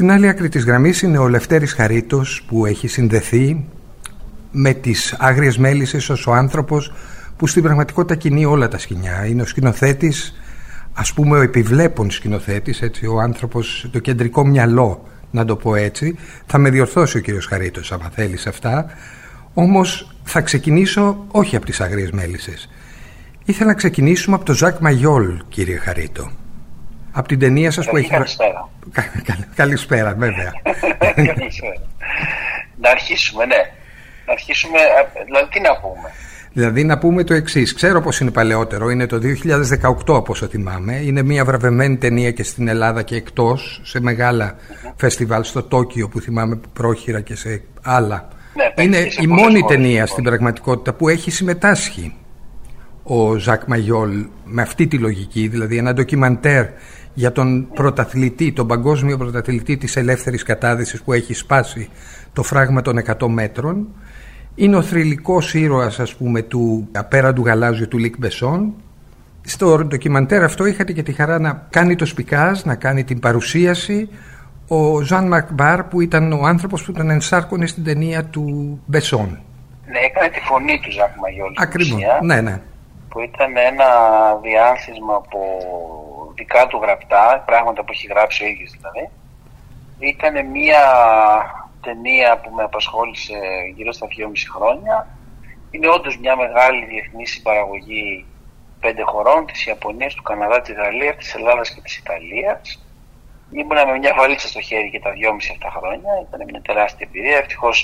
Στην άλλη άκρη της γραμμής είναι ο Λευτέρης Χαρίτος που έχει συνδεθεί με τις άγριες μέλισσες ως ο άνθρωπος που στην πραγματικότητα κινεί όλα τα σκηνιά. Είναι ο σκηνοθέτης, ας πούμε ο επιβλέπων σκηνοθέτης, έτσι, ο άνθρωπος, το κεντρικό μυαλό να το πω έτσι. Θα με διορθώσει ο κύριος Χαρίτος άμα θέλεις αυτά. Όμως θα ξεκινήσω όχι από τις άγριες μέλισσες. Ήθελα να ξεκινήσουμε από το Ζακ Μαγιόλ, κύριε Χαρίτο. Από την ταινία σας που έχει... Καλησπέρα. Καλησπέρα, βέβαια. να αρχίσουμε, ναι. Να αρχίσουμε, δηλαδή τι να πούμε; Δηλαδή να πούμε το εξής. Ξέρω πως είναι παλαιότερο, είναι το 2018 όπω το θυμάμαι. Είναι μια βραβευμένη ταινία και στην Ελλάδα και εκτός, σε μεγάλα φεστιβάλ στο Τόκιο που θυμάμαι πρόχειρα και σε άλλα. Ναι, είναι η μόνη ταινία στην πραγματικότητα που έχει συμμετάσχει ο Ζακ Μαγιόλ με αυτή τη λογική, δηλαδή ένα ντοκιμαντέρ για τον πρωταθλητή, τον παγκόσμιο πρωταθλητή της ελεύθερης κατάδυσης που έχει σπάσει το φράγμα των 100 μέτρων. Είναι ο θρυλικός ήρωας ας πούμε του απέραντου γαλάζιου του Λικ Μπεσόν. Στο ντοκιμαντέρ αυτό είχατε και τη χαρά να κάνει το σπικάζ, να κάνει την παρουσίαση ο Ζαν Μαρκ Μπαρ που ήταν ο άνθρωπος που τον ενσάρκωνε στην ταινία του Μπεσόν. Ναι, έκανε τη φωνή του Ζακ Μαγιόλ. Ακριβώς, ναι, ναι. Που ήταν ένα διάνθισμα από δικά του γραπτά, πράγματα που έχει γράψει ο ίδιος δηλαδή. Ήταν μια ταινία που με απασχόλησε γύρω στα 2,5 χρόνια. Είναι όντως μια μεγάλη διεθνή συμπαραγωγή πέντε χωρών, της Ιαπωνίας, του Καναδά, της Γαλλίας, της Ελλάδας και της Ιταλίας. Ήμουνα με μια βαλίτσα στο χέρι και τα 2,5 αυτά χρόνια. Ήταν μια τεράστια εμπειρία. Ευτυχώς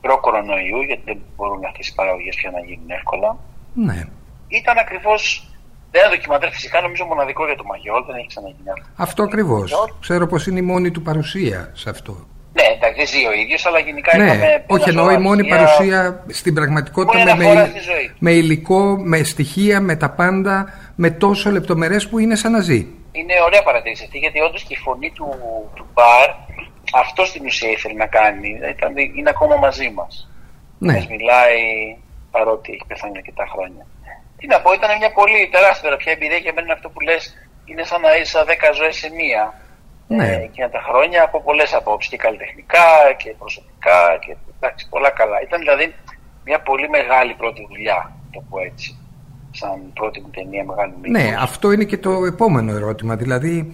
προ κορονοϊού, γιατί δεν μπορούν αυτές οι παραγωγές πια να γίνουν εύκολα. Ναι. Ήταν ακριβώς δεν ένα ντοκιμαντέρ φυσικά, νομίζω μοναδικό για το Μαγιόλ, δεν έχει ξαναγίνει αυτό. Αυτό ακριβώς. Ξέρω πως είναι η μόνη του παρουσία σε αυτό. Ναι, εντάξει, δεν ζει ο ίδιος, αλλά γενικά ναι, είχαμε. Όχι, εννοώ η μόνη παρουσία στην πραγματικότητα με, με, με, υλικό, με στοιχεία, με τα πάντα, με τόσο λεπτομερές που είναι σαν να ζει. Είναι ωραία παρατήρηση αυτή, γιατί όντως και η φωνή του, του Μπαρ αυτό στην ουσία ήθελε να κάνει. Ήταν, είναι ακόμα μαζί μας. Ναι. Μας μιλάει παρότι έχει πεθάνει αρκετά χρόνια. Τι να πω, ήταν μια πολύ τεράστια πια εμπειρία για μένα αυτό που λες είναι σαν να είσαι 10 ζωές σε μία. Ναι. Ε, εκείνα τα χρόνια από πολλές απόψεις και καλλιτεχνικά και προσωπικά και εντάξει, πολλά καλά. Ήταν δηλαδή μια πολύ μεγάλη πρώτη δουλειά, το πω έτσι. Σαν πρώτη μου ταινία μεγάλη Ναι, αυτό είναι και το επόμενο ερώτημα. Δηλαδή,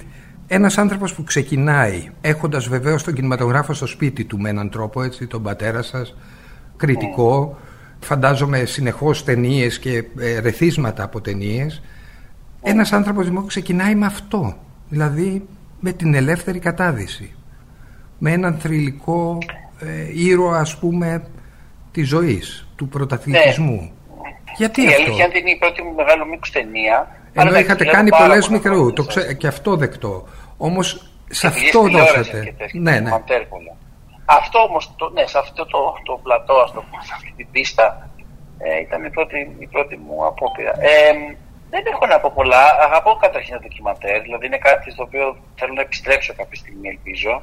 ένας άνθρωπος που ξεκινάει έχοντας βεβαίως τον κινηματογράφο στο σπίτι του με έναν τρόπο, έτσι, τον πατέρα σας, κριτικό, φαντάζομαι συνεχώς ταινίες και ε, ρεθίσματα από ταινίες. Ένας άνθρωπος δημόσιο ξεκινάει με αυτό, δηλαδή με την ελεύθερη κατάδυση. Με έναν θρηλυκό ε, ήρωα ας πούμε της ζωής, του πρωταθλητισμού. Ναι. Γιατί η αυτό; αλήθεια είναι η πρώτη μου μεγάλο μήκο ταινία. Ενώ αλλά είχατε εντάξει, κάνει πάρα πολλές πολλά μικρού, χρόνια το σας. ξέ, και αυτό δεκτό. Όμως σε Πηγές αυτό τηλεόρασης δώσατε. και τέτοια, Ναι, ναι. Μαντέρ πολλά. Αυτό όμως, το, ναι, σε αυτό το, το πλατό, ας το πούμε, σε αυτή την πίστα, ε, ήταν η πρώτη, η πρώτη μου απόπειρα. Ε, δεν έχω να πω πολλά. Αγαπώ καταρχήν το ντοκιμαντέρ, δηλαδή είναι κάτι στο οποίο θέλω να επιστρέψω κάποια στιγμή, ελπίζω.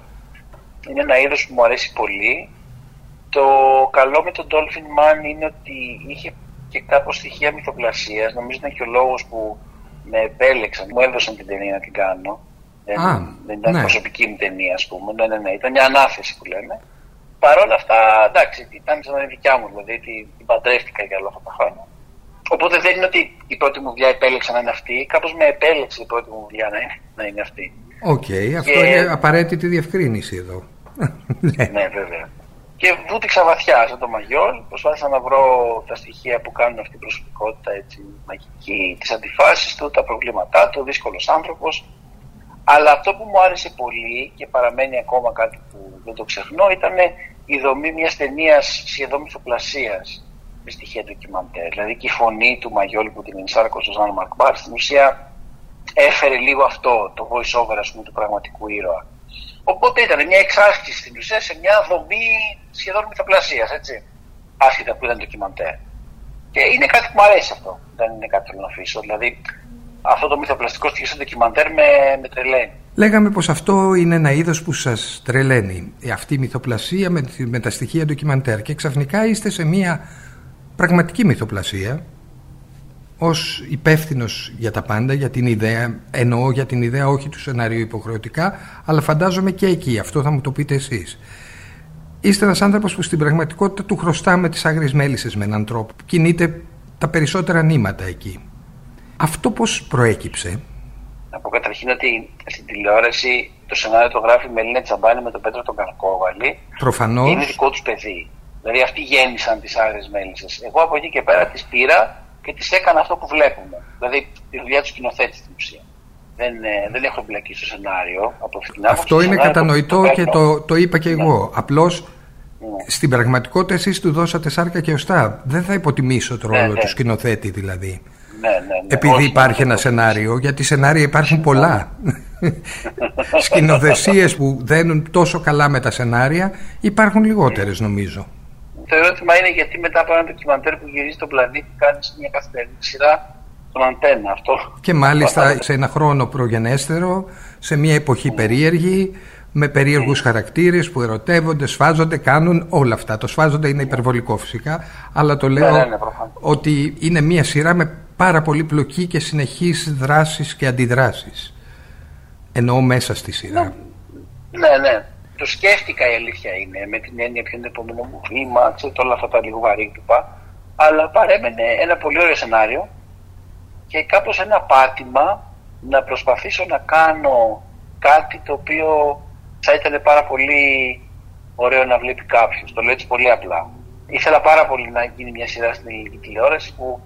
Είναι ένα είδος που μου αρέσει πολύ. Το καλό με τον Dolphin Man είναι ότι είχε και κάπως στοιχεία μυθοπλασίας. Νομίζω είναι και ο λόγος που με επέλεξαν, μου έδωσαν την ταινία να την κάνω. Δεν, Α, δεν ήταν ναι. προσωπική μου ταινία, ας πούμε. Ναι, ναι, ναι. Ήταν μια ανάθεση που λέμε. Παρ' όλα αυτά, εντάξει, ήταν σαν να είναι δικιά μου, δηλαδή την, την παντρεύτηκα για όλα αυτά τα χρόνια. Οπότε δεν είναι ότι η πρώτη μου δουλειά επέλεξα να είναι αυτή, κάπως με επέλεξε η πρώτη μου δουλειά να είναι, να είναι αυτή. Οκ, αυτό Και- είναι απαραίτητη διευκρίνηση εδώ. ναι. Ναι, βέβαια. Και βούτυξα βαθιά σαν το Μαγιόλ. Προσπάθησα να βρω τα στοιχεία που κάνουν αυτή την προσωπικότητα έτσι, μαγική, τις αντιφάσεις του, τα προβλήματά του, δύσκολος άνθρωπος. Αλλά αυτό που μου άρεσε πολύ και παραμένει ακόμα κάτι που δεν το ξεχνώ ήταν η δομή μιας ταινίας σχεδόν μυθοπλασία με στοιχεία ντοκιμαντέρ. Δηλαδή και η φωνή του Μαγιόλ που την ενσάρκωσε ο Ζαν Μακμπάρ στην ουσία έφερε λίγο αυτό, το voice over ας πούμε, του πραγματικού ήρωα. Οπότε ήταν μια εξάσκηση στην ουσία σε μια δομή σχεδόν μυθοπλασία, έτσι. Άσχετα που ήταν ντοκιμαντέρ. Και είναι κάτι που μου αρέσει αυτό. Δεν είναι κάτι που θέλω να αφήσω. Δηλαδή, αυτό το μυθοπλαστικό στοιχείο στο ντοκιμαντέρ με, με τρελαίνει. Λέγαμε πως αυτό είναι ένα είδος που σας τρελαίνει. Ε, Αυτή η μυθοπλασία με, τη- με τα στοιχεία ντοκιμαντέρ. Και ξαφνικά είστε σε μια πραγματική μυθοπλασία. ως υπεύθυνος για τα πάντα, για την ιδέα, εννοώ για την ιδέα όχι του σενάριου υποχρεωτικά, αλλά φαντάζομαι και εκεί, αυτό θα μου το πείτε εσείς. Είστε ένας άνθρωπος που στην πραγματικότητα του χρωστάμε τις άγριες μέλισσες με έναν τρόπο. Κινείται τα περισσότερα νήματα εκεί. Αυτό πώς προέκυψε; Να πω καταρχήν ότι στην τηλεόραση το σενάριο το γράφει η Μελίνα Τσαμπάνη με τον Πέτρο τον Καρκόβαλη. Προφανώς. Είναι δικό τους παιδί. Δηλαδή αυτοί γέννησαν τις άγριες μέλισσες. Εγώ από εκεί και πέρα τις πήρα και τις έκανα αυτό που βλέπουμε. Δηλαδή τη δουλειά του σκηνοθέτη στην ουσία. Δεν, ε, δεν έχω εμπλακεί στο σενάριο από αυτήν την Αυτό είναι κατανοητό το και το, το είπα και εγώ. Ναι. Απλώς ναι. στην πραγματικότητα εσείς του δώσατε σάρκα και οστά. Δεν θα υποτιμήσω το ρόλο ναι, του σκηνοθέτη δηλαδή. Ναι, ναι, ναι. Επειδή υπάρχει ένα σενάριο, γιατί σενάρια υπάρχουν πολλά. Σκηνοθεσίες που δένουν τόσο καλά με τα σενάρια υπάρχουν λιγότερες νομίζω. Το ερώτημα είναι γιατί μετά από ένα ντοκιμαντέρ που γυρίζει τον πλανήτη κάνεις μια καθημερινή σειρά τον αντένα αυτό. Και μάλιστα σε ένα χρόνο προγενέστερο, σε μια εποχή περίεργη, με περίεργους χαρακτήρες που ερωτεύονται, σφάζονται, κάνουν όλα αυτά. Το σφάζονται είναι υπερβολικό φυσικά, αλλά το λέω ναι, ναι, ότι είναι μια σειρά με πάρα πολύ πλοκή και συνεχείς δράσεις και αντιδράσεις. Εννοώ μέσα στη σειρά. Ναι, ναι. Το σκέφτηκα η αλήθεια είναι, με την έννοια ποιο είναι το επόμενο μου βήμα, ξέρετε όλα αυτά τα λίγο βαρύγδουπα. Αλλά παρέμενε ένα πολύ ωραίο σενάριο και κάπως ένα πάτημα να προσπαθήσω να κάνω κάτι το οποίο θα ήταν πάρα πολύ ωραίο να βλέπει κάποιος. Το λέω έτσι πολύ απλά. Ήθελα πάρα πολύ να γίνει μια σειρά στην ελληνική τηλεόραση που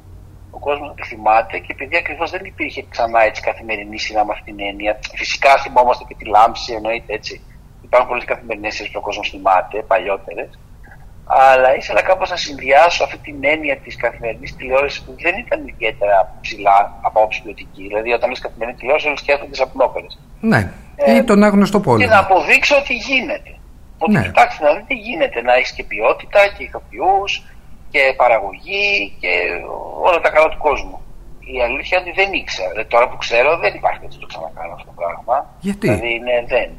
ο κόσμος τη θυμάται και επειδή ακριβώς δεν υπήρχε ξανά έτσι καθημερινή σειρά με αυτήν την έννοια. Φυσικά θυμόμαστε και τη λάμψη, εννοείται έτσι. Υπάρχουν πολλές καθημερινές σειρές που ο κόσμος θυμάται, παλιότερες. Αλλά ήθελα κάπως να συνδυάσω αυτή την έννοια της καθημερινής τηλεόρασης που δεν ήταν ιδιαίτερα ψηλά από όψη ποιοτική. Δηλαδή, όταν λες καθημερινή τηλεόραση, όλοι σκέφτονται τι απνόπερε. Ναι, ε, ή τον άγνωστο πόλεμο. Και να αποδείξω ότι γίνεται. Ότι ναι. κοιτάξτε να δείτε, γίνεται να έχεις και ποιότητα και ηθοποιούς και παραγωγή και όλα τα καλά του κόσμου. Η αλήθεια είναι ότι δεν ήξερα. Δηλαδή, τώρα που ξέρω, δεν υπάρχει να το ξανακάνω αυτό το πράγμα. Γιατί; Δηλαδή, είναι, δεν.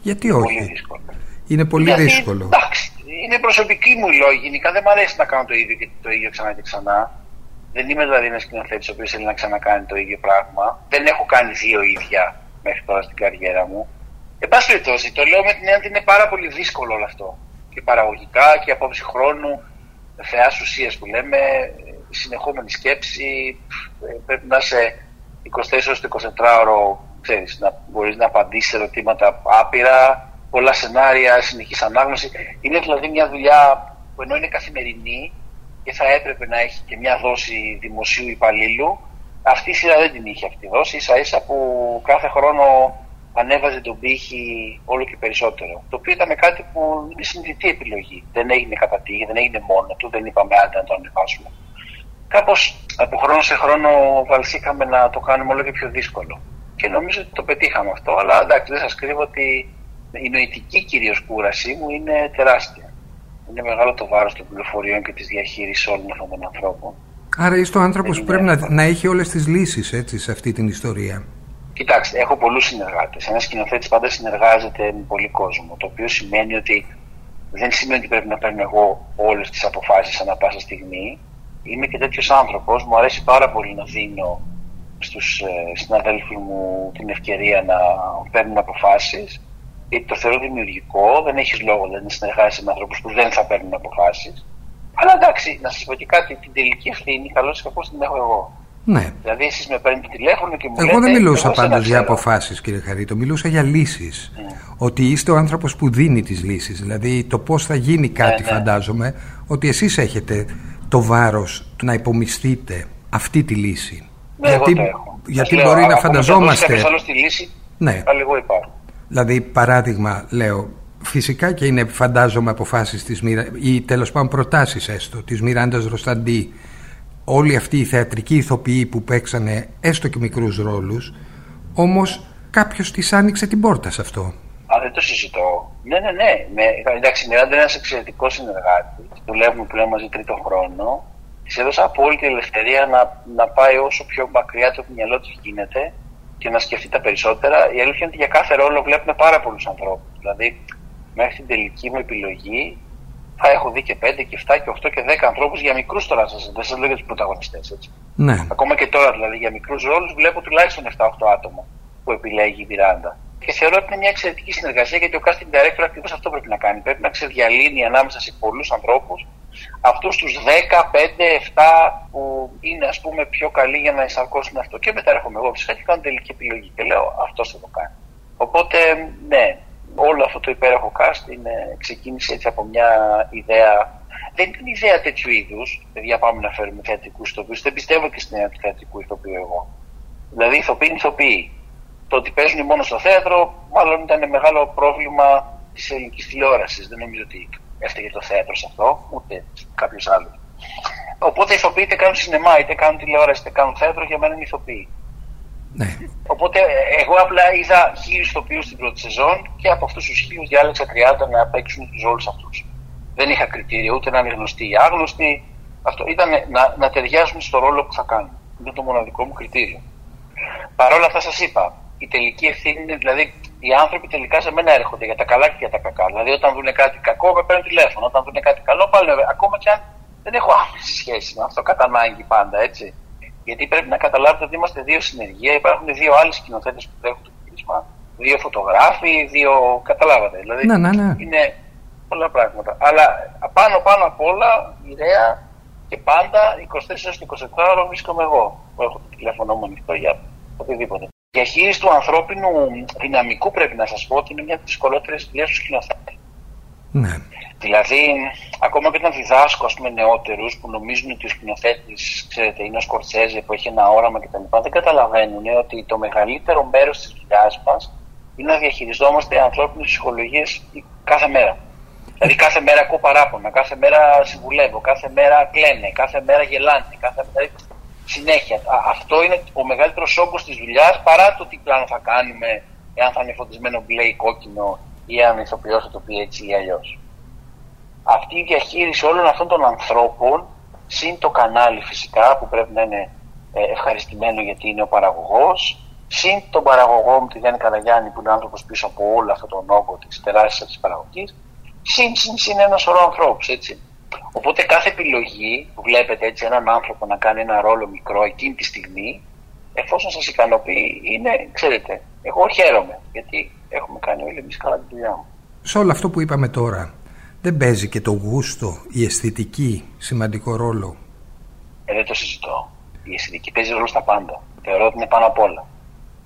Γιατί όχι; Πολύ δύσκολο. Είναι πολύ Γιατί, δύσκολο. Εντάξει, είναι προσωπική μου η λόγη. Γενικά δεν μου αρέσει να κάνω το ίδιο και το ίδιο ξανά και ξανά. Δεν είμαι δηλαδή ένας σκηνοθέτης ο οποίος θέλει να ξανακάνει το ίδιο πράγμα. Δεν έχω κάνει δύο ίδια μέχρι τώρα στην καριέρα μου. Εν πάση περιπτώσει, το λέω με την έννοια ότι είναι πάρα πολύ δύσκολο όλο αυτό. Και παραγωγικά και απόψη χρόνου, θεάς ουσίας που λέμε, συνεχόμενη σκέψη. Πρέπει να είσαι 24 24 ώρο, ξέρεις, να μπορείς να απαντήσεις ερωτήματα άπειρα πολλά σενάρια, συνεχής ανάγνωση. Είναι δηλαδή μια δουλειά που ενώ είναι καθημερινή και θα έπρεπε να έχει και μια δόση δημοσίου υπαλλήλου, αυτή η σειρά δεν την είχε αυτή η δόση, ίσα ίσα που κάθε χρόνο ανέβαζε τον πύχη όλο και περισσότερο. Το οποίο ήταν κάτι που είναι συνειδητή επιλογή. Δεν έγινε κατά τύχη, δεν έγινε μόνο του, δεν είπαμε άντε να το ανεβάσουμε. Κάπως από χρόνο σε χρόνο βαλθήκαμε να το κάνουμε όλο και πιο δύσκολο. Και νομίζω ότι το πετύχαμε αυτό, αλλά εντάξει, δεν σας κρύβω ότι η νοητική κυρίως κούρασή μου είναι τεράστια. Είναι μεγάλο το βάρος των πληροφοριών και της διαχείρισης όλων αυτών των ανθρώπων. Άρα είσαι ο άνθρωπος που πρέπει να, να έχει όλες τις λύσεις έτσι, σε αυτή την ιστορία. Κοιτάξτε, έχω πολλούς συνεργάτες. Ένας σκηνοθέτης πάντα συνεργάζεται με πολύ κόσμο. Το οποίο σημαίνει ότι δεν σημαίνει ότι πρέπει να παίρνω εγώ όλες τις αποφάσεις ανά πάσα στιγμή. Είμαι και τέτοιος άνθρωπος. Μου αρέσει πάρα πολύ να δίνω στους ε, συναδέλφους μου την ευκαιρία να παίρνουν αποφάσεις γιατί το θεωρώ δημιουργικό, δεν έχεις λόγο δηλαδή, να συνεργάζεσαι με ανθρώπους που δεν θα παίρνουν αποφάσεις. Αλλά εντάξει, να σας πω και κάτι, την τελική ευθύνη, καλώ ή κακό την έχω εγώ. Ναι. Δηλαδή, εσείς με παίρνετε τηλέφωνο και μου εγώ λέτε. Εγώ δεν μιλούσα πάντω για αποφάσεις, κύριε Χαρίτο. Μιλούσα για λύσεις. Ναι. Ότι είστε ο άνθρωπος που δίνει τις λύσεις. Δηλαδή, το πώς θα γίνει κάτι, ναι, ναι. φαντάζομαι, ότι εσείς έχετε το βάρος να υπομισθείτε αυτή τη λύση. Ναι, γιατί εγώ το έχω. γιατί μπορεί να φανταζόμαστε. Αν τη λύση, ναι. πάλι εγώ υπάρχω. Δηλαδή, παράδειγμα, λέω, φυσικά και είναι, φαντάζομαι, αποφάσεις της Μοιρα... ή τέλος πάντων προτάσεις έστω, της Μιράντας Ροσταντή, όλοι αυτοί οι θεατρικοί ηθοποιοί που παίξανε έστω και μικρούς ρόλους, όμως κάποιος της άνοιξε την πόρτα σε αυτό. Α, δεν το συζητώ. Ναι, ναι, ναι. Με, εντάξει, η Μιράντα είναι ένας εξαιρετικός συνεργάτης. Δουλεύουμε πλέον μαζί τρίτο χρόνο. Της έδωσα απόλυτη ελευθερία να, να πάει όσο πιο μακριά το μυαλό της γίνεται και να σκεφτεί τα περισσότερα. Η αλήθεια είναι ότι για κάθε ρόλο βλέπουμε πάρα πολλούς ανθρώπους. Δηλαδή, μέχρι την τελική μου επιλογή θα έχω δει και 5 και 7 και 8 και 10 ανθρώπους για μικρούς τώρα. Δεν σας λέω για τους πρωταγωνιστές. Ναι. Ακόμα και τώρα δηλαδή για μικρούς ρόλους βλέπω τουλάχιστον 7-8 άτομα που επιλέγει η Μιράντα. Και θεωρώ ότι είναι μια εξαιρετική συνεργασία γιατί ο casting director ακριβώς αυτό πρέπει να κάνει. Πρέπει να ξεδιαλύνει ανάμεσα σε πολλούς ανθρώπους αυτούς τους 10, 5, 7 που είναι ας πούμε πιο καλοί για να εισαρκώσουν αυτό. Και μετά έρχομαι εγώ φυσικά και κάνω τελική επιλογή και λέω αυτό θα το κάνει. Οπότε ναι, όλο αυτό το υπέροχο cast είναι, ξεκίνησε έτσι από μια ιδέα. Δεν ήταν ιδέα τέτοιου είδους, παιδιά πάμε να φέρουμε θεατρικούς ηθοποιούς. Δεν πιστεύω και στην ιδέα του θεατρικού ηθοποιού εγώ. Δηλαδή ηθοποιοί είναι ηθοποιοί. Το ότι παίζουν μόνο στο θέατρο, μάλλον ήταν μεγάλο πρόβλημα της ελληνικής τηλεόρασης. Δεν νομίζω ότι έφταιγε το θέατρο σε αυτό, ούτε κάποιος άλλος. Οπότε οι ηθοποιοί είτε κάνουν σινεμά, είτε κάνουν τηλεόραση, είτε κάνουν θέατρο, για μένα είναι ηθοποιοί. Ναι. Οπότε εγώ απλά είδα χίλιους ηθοποιούς στην πρώτη σεζόν και από αυτούς τους χίλιους διάλεξα 30 να παίξουν τους ρόλου αυτούς. Δεν είχα κριτήριο ούτε να είναι γνωστοί ή άγνωστοι. Αυτό ήταν να, να ταιριάζουν στο ρόλο που θα κάνουν. Είναι το μοναδικό μου κριτήριο. Παρ' όλα αυτά σας είπα, η τελική ευθύνη είναι δηλαδή οι άνθρωποι τελικά σε μένα έρχονται για τα καλά και για τα κακά. Δηλαδή όταν δουν κάτι κακό με παίρνουν τηλέφωνο. Όταν δουν κάτι καλό πάλι ακόμα και αν δεν έχω άμεση σχέση με αυτό κατά ανάγκη πάντα έτσι. Γιατί πρέπει να καταλάβετε ότι είμαστε δύο συνεργεία, υπάρχουν δύο άλλοι σκηνοθέτες που τρέχουν το γύρισμα. Δύο φωτογράφοι, δύο. Καταλάβατε. Δηλαδή ναι, ναι, ναι. είναι πολλά πράγματα. Αλλά πάνω πάνω απ' όλα, ιδέα και πάντα 24 24 ώρα βρίσκομαι εγώ. Που έχω το τηλέφωνο μου ανοιχτό για οτιδήποτε. Η διαχείριση του ανθρώπινου δυναμικού πρέπει να σας πω ότι είναι μια από τι δυσκολότερε δουλειέ του σκηνοθέτη. Ναι. Δηλαδή, ακόμα και όταν διδάσκω ας πούμε, νεότερους που νομίζουν ότι ο σκηνοθέτης, ξέρετε, είναι ο Σκορτσέζε που έχει ένα όραμα κτλ., δεν καταλαβαίνουν ότι το μεγαλύτερο μέρος της δουλειάς μας είναι να διαχειριζόμαστε ανθρώπινες ψυχολογίες κάθε μέρα. Δηλαδή, κάθε μέρα ακούω παράπονα, κάθε μέρα συμβουλεύω, κάθε μέρα κλαίνε, κάθε μέρα γελάνε, κάθε μέρα συνέχεια. Αυτό είναι ο μεγαλύτερος όγκος της δουλειάς παρά το τι πλάνο θα κάνουμε, εάν θα είναι φωτισμένο μπλε ή κόκκινο ή αν ηθοποιό θα το πει έτσι ή αλλιώς. Αυτή η διαχείριση όλων αυτών των ανθρώπων, συν το κανάλι φυσικά που πρέπει να είναι ε, ευχαριστημένο γιατί είναι ο παραγωγός, συν τον παραγωγό μου, τη Γιάννη Καραγιάννη, που είναι άνθρωπος πίσω από όλο αυτόν τον όγκο της τεράστιας της παραγωγής, συν, συν, συν ένα σωρό ανθρώπους, έτσι. Οπότε κάθε επιλογή που βλέπετε έτσι έναν άνθρωπο να κάνει ένα ρόλο μικρό εκείνη τη στιγμή, εφόσον σας ικανοποιεί, είναι, ξέρετε, εγώ χαίρομαι γιατί έχουμε κάνει όλοι εμείς καλά τη δουλειά μου. Σε όλο αυτό που είπαμε τώρα, δεν παίζει και το γούστο, η αισθητική σημαντικό ρόλο; Ε, δεν το συζητώ. Η αισθητική παίζει ρόλο στα πάντα. Θεωρώ ότι είναι πάνω απ' όλα.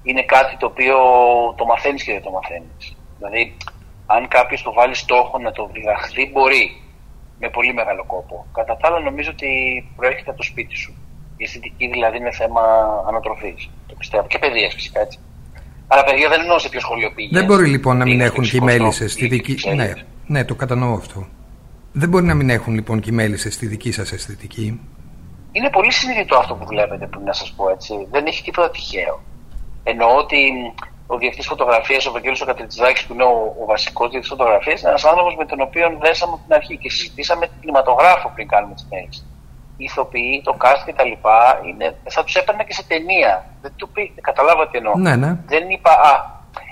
Είναι κάτι το οποίο το μαθαίνεις και δεν το μαθαίνεις. Δηλαδή, αν κάποιος το βάλει στόχο να το διδαχθεί, μπορεί με πολύ μεγάλο κόπο. Κατά τα άλλα, νομίζω ότι προέρχεται από το σπίτι σου. Η αισθητική δηλαδή είναι θέμα ανατροφής. Το πιστεύω. Και παιδείας φυσικά έτσι. Αλλά παιδιά δεν εννοώ σε ποιο σχολείο πήγε. Δεν μπορεί λοιπόν να μην έχουν και οι μέλισσες στη δική. Ναι, ναι, το κατανοώ αυτό. Δεν μπορεί να μην έχουν λοιπόν και οι μέλισσες στη δική σας αισθητική. Είναι πολύ συνειδητό αυτό που βλέπετε, που να σας πω έτσι. Δεν έχει τίποτα τυχαίο. Εννοώ ότι ο διευθυντής φωτογραφίας, ο Βαγγέλης ο Κατριτσιδάκη, που είναι ο, ο βασικός διευθυντής φωτογραφίας, είναι ένας άνθρωπος με τον οποίο δέσαμε από την αρχή και συζητήσαμε την κινηματογράφο πριν κάνουμε τις ταινίε. Οι ηθοποιοί, το cast και τα λοιπά, είναι, θα τους έπαιρνα και σε ταινία. Δεν του πει, καταλάβατε εννοώ. Ναι, ναι. Δεν είπα, α,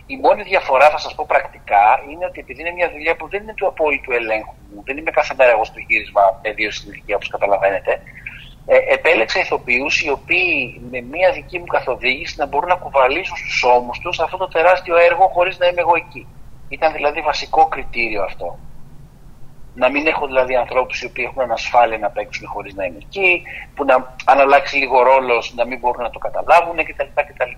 η μόνη διαφορά, θα σας πω πρακτικά, είναι ότι επειδή είναι μια δουλειά που δεν είναι του απόλυτου ελέγχου, δεν είμαι κάθε μέρα εγώ στο γύρισμα με δύο στην ηλικία, όπως καταλαβαίνετε, ε, επέλεξα ηθοποιούς οι οποίοι με μία δική μου καθοδήγηση να μπορούν να κουβαλήσουν στους ώμους τους αυτό το τεράστιο έργο χωρίς να είμαι εγώ εκεί. Ήταν δηλαδή βασικό κριτήριο αυτό. Να μην έχω δηλαδή ανθρώπους οι οποίοι έχουν ανασφάλεια να παίξουν χωρίς να είμαι εκεί, που να, αν αλλάξει λίγο ρόλος να μην μπορούν να το καταλάβουν κτλ. κτλ.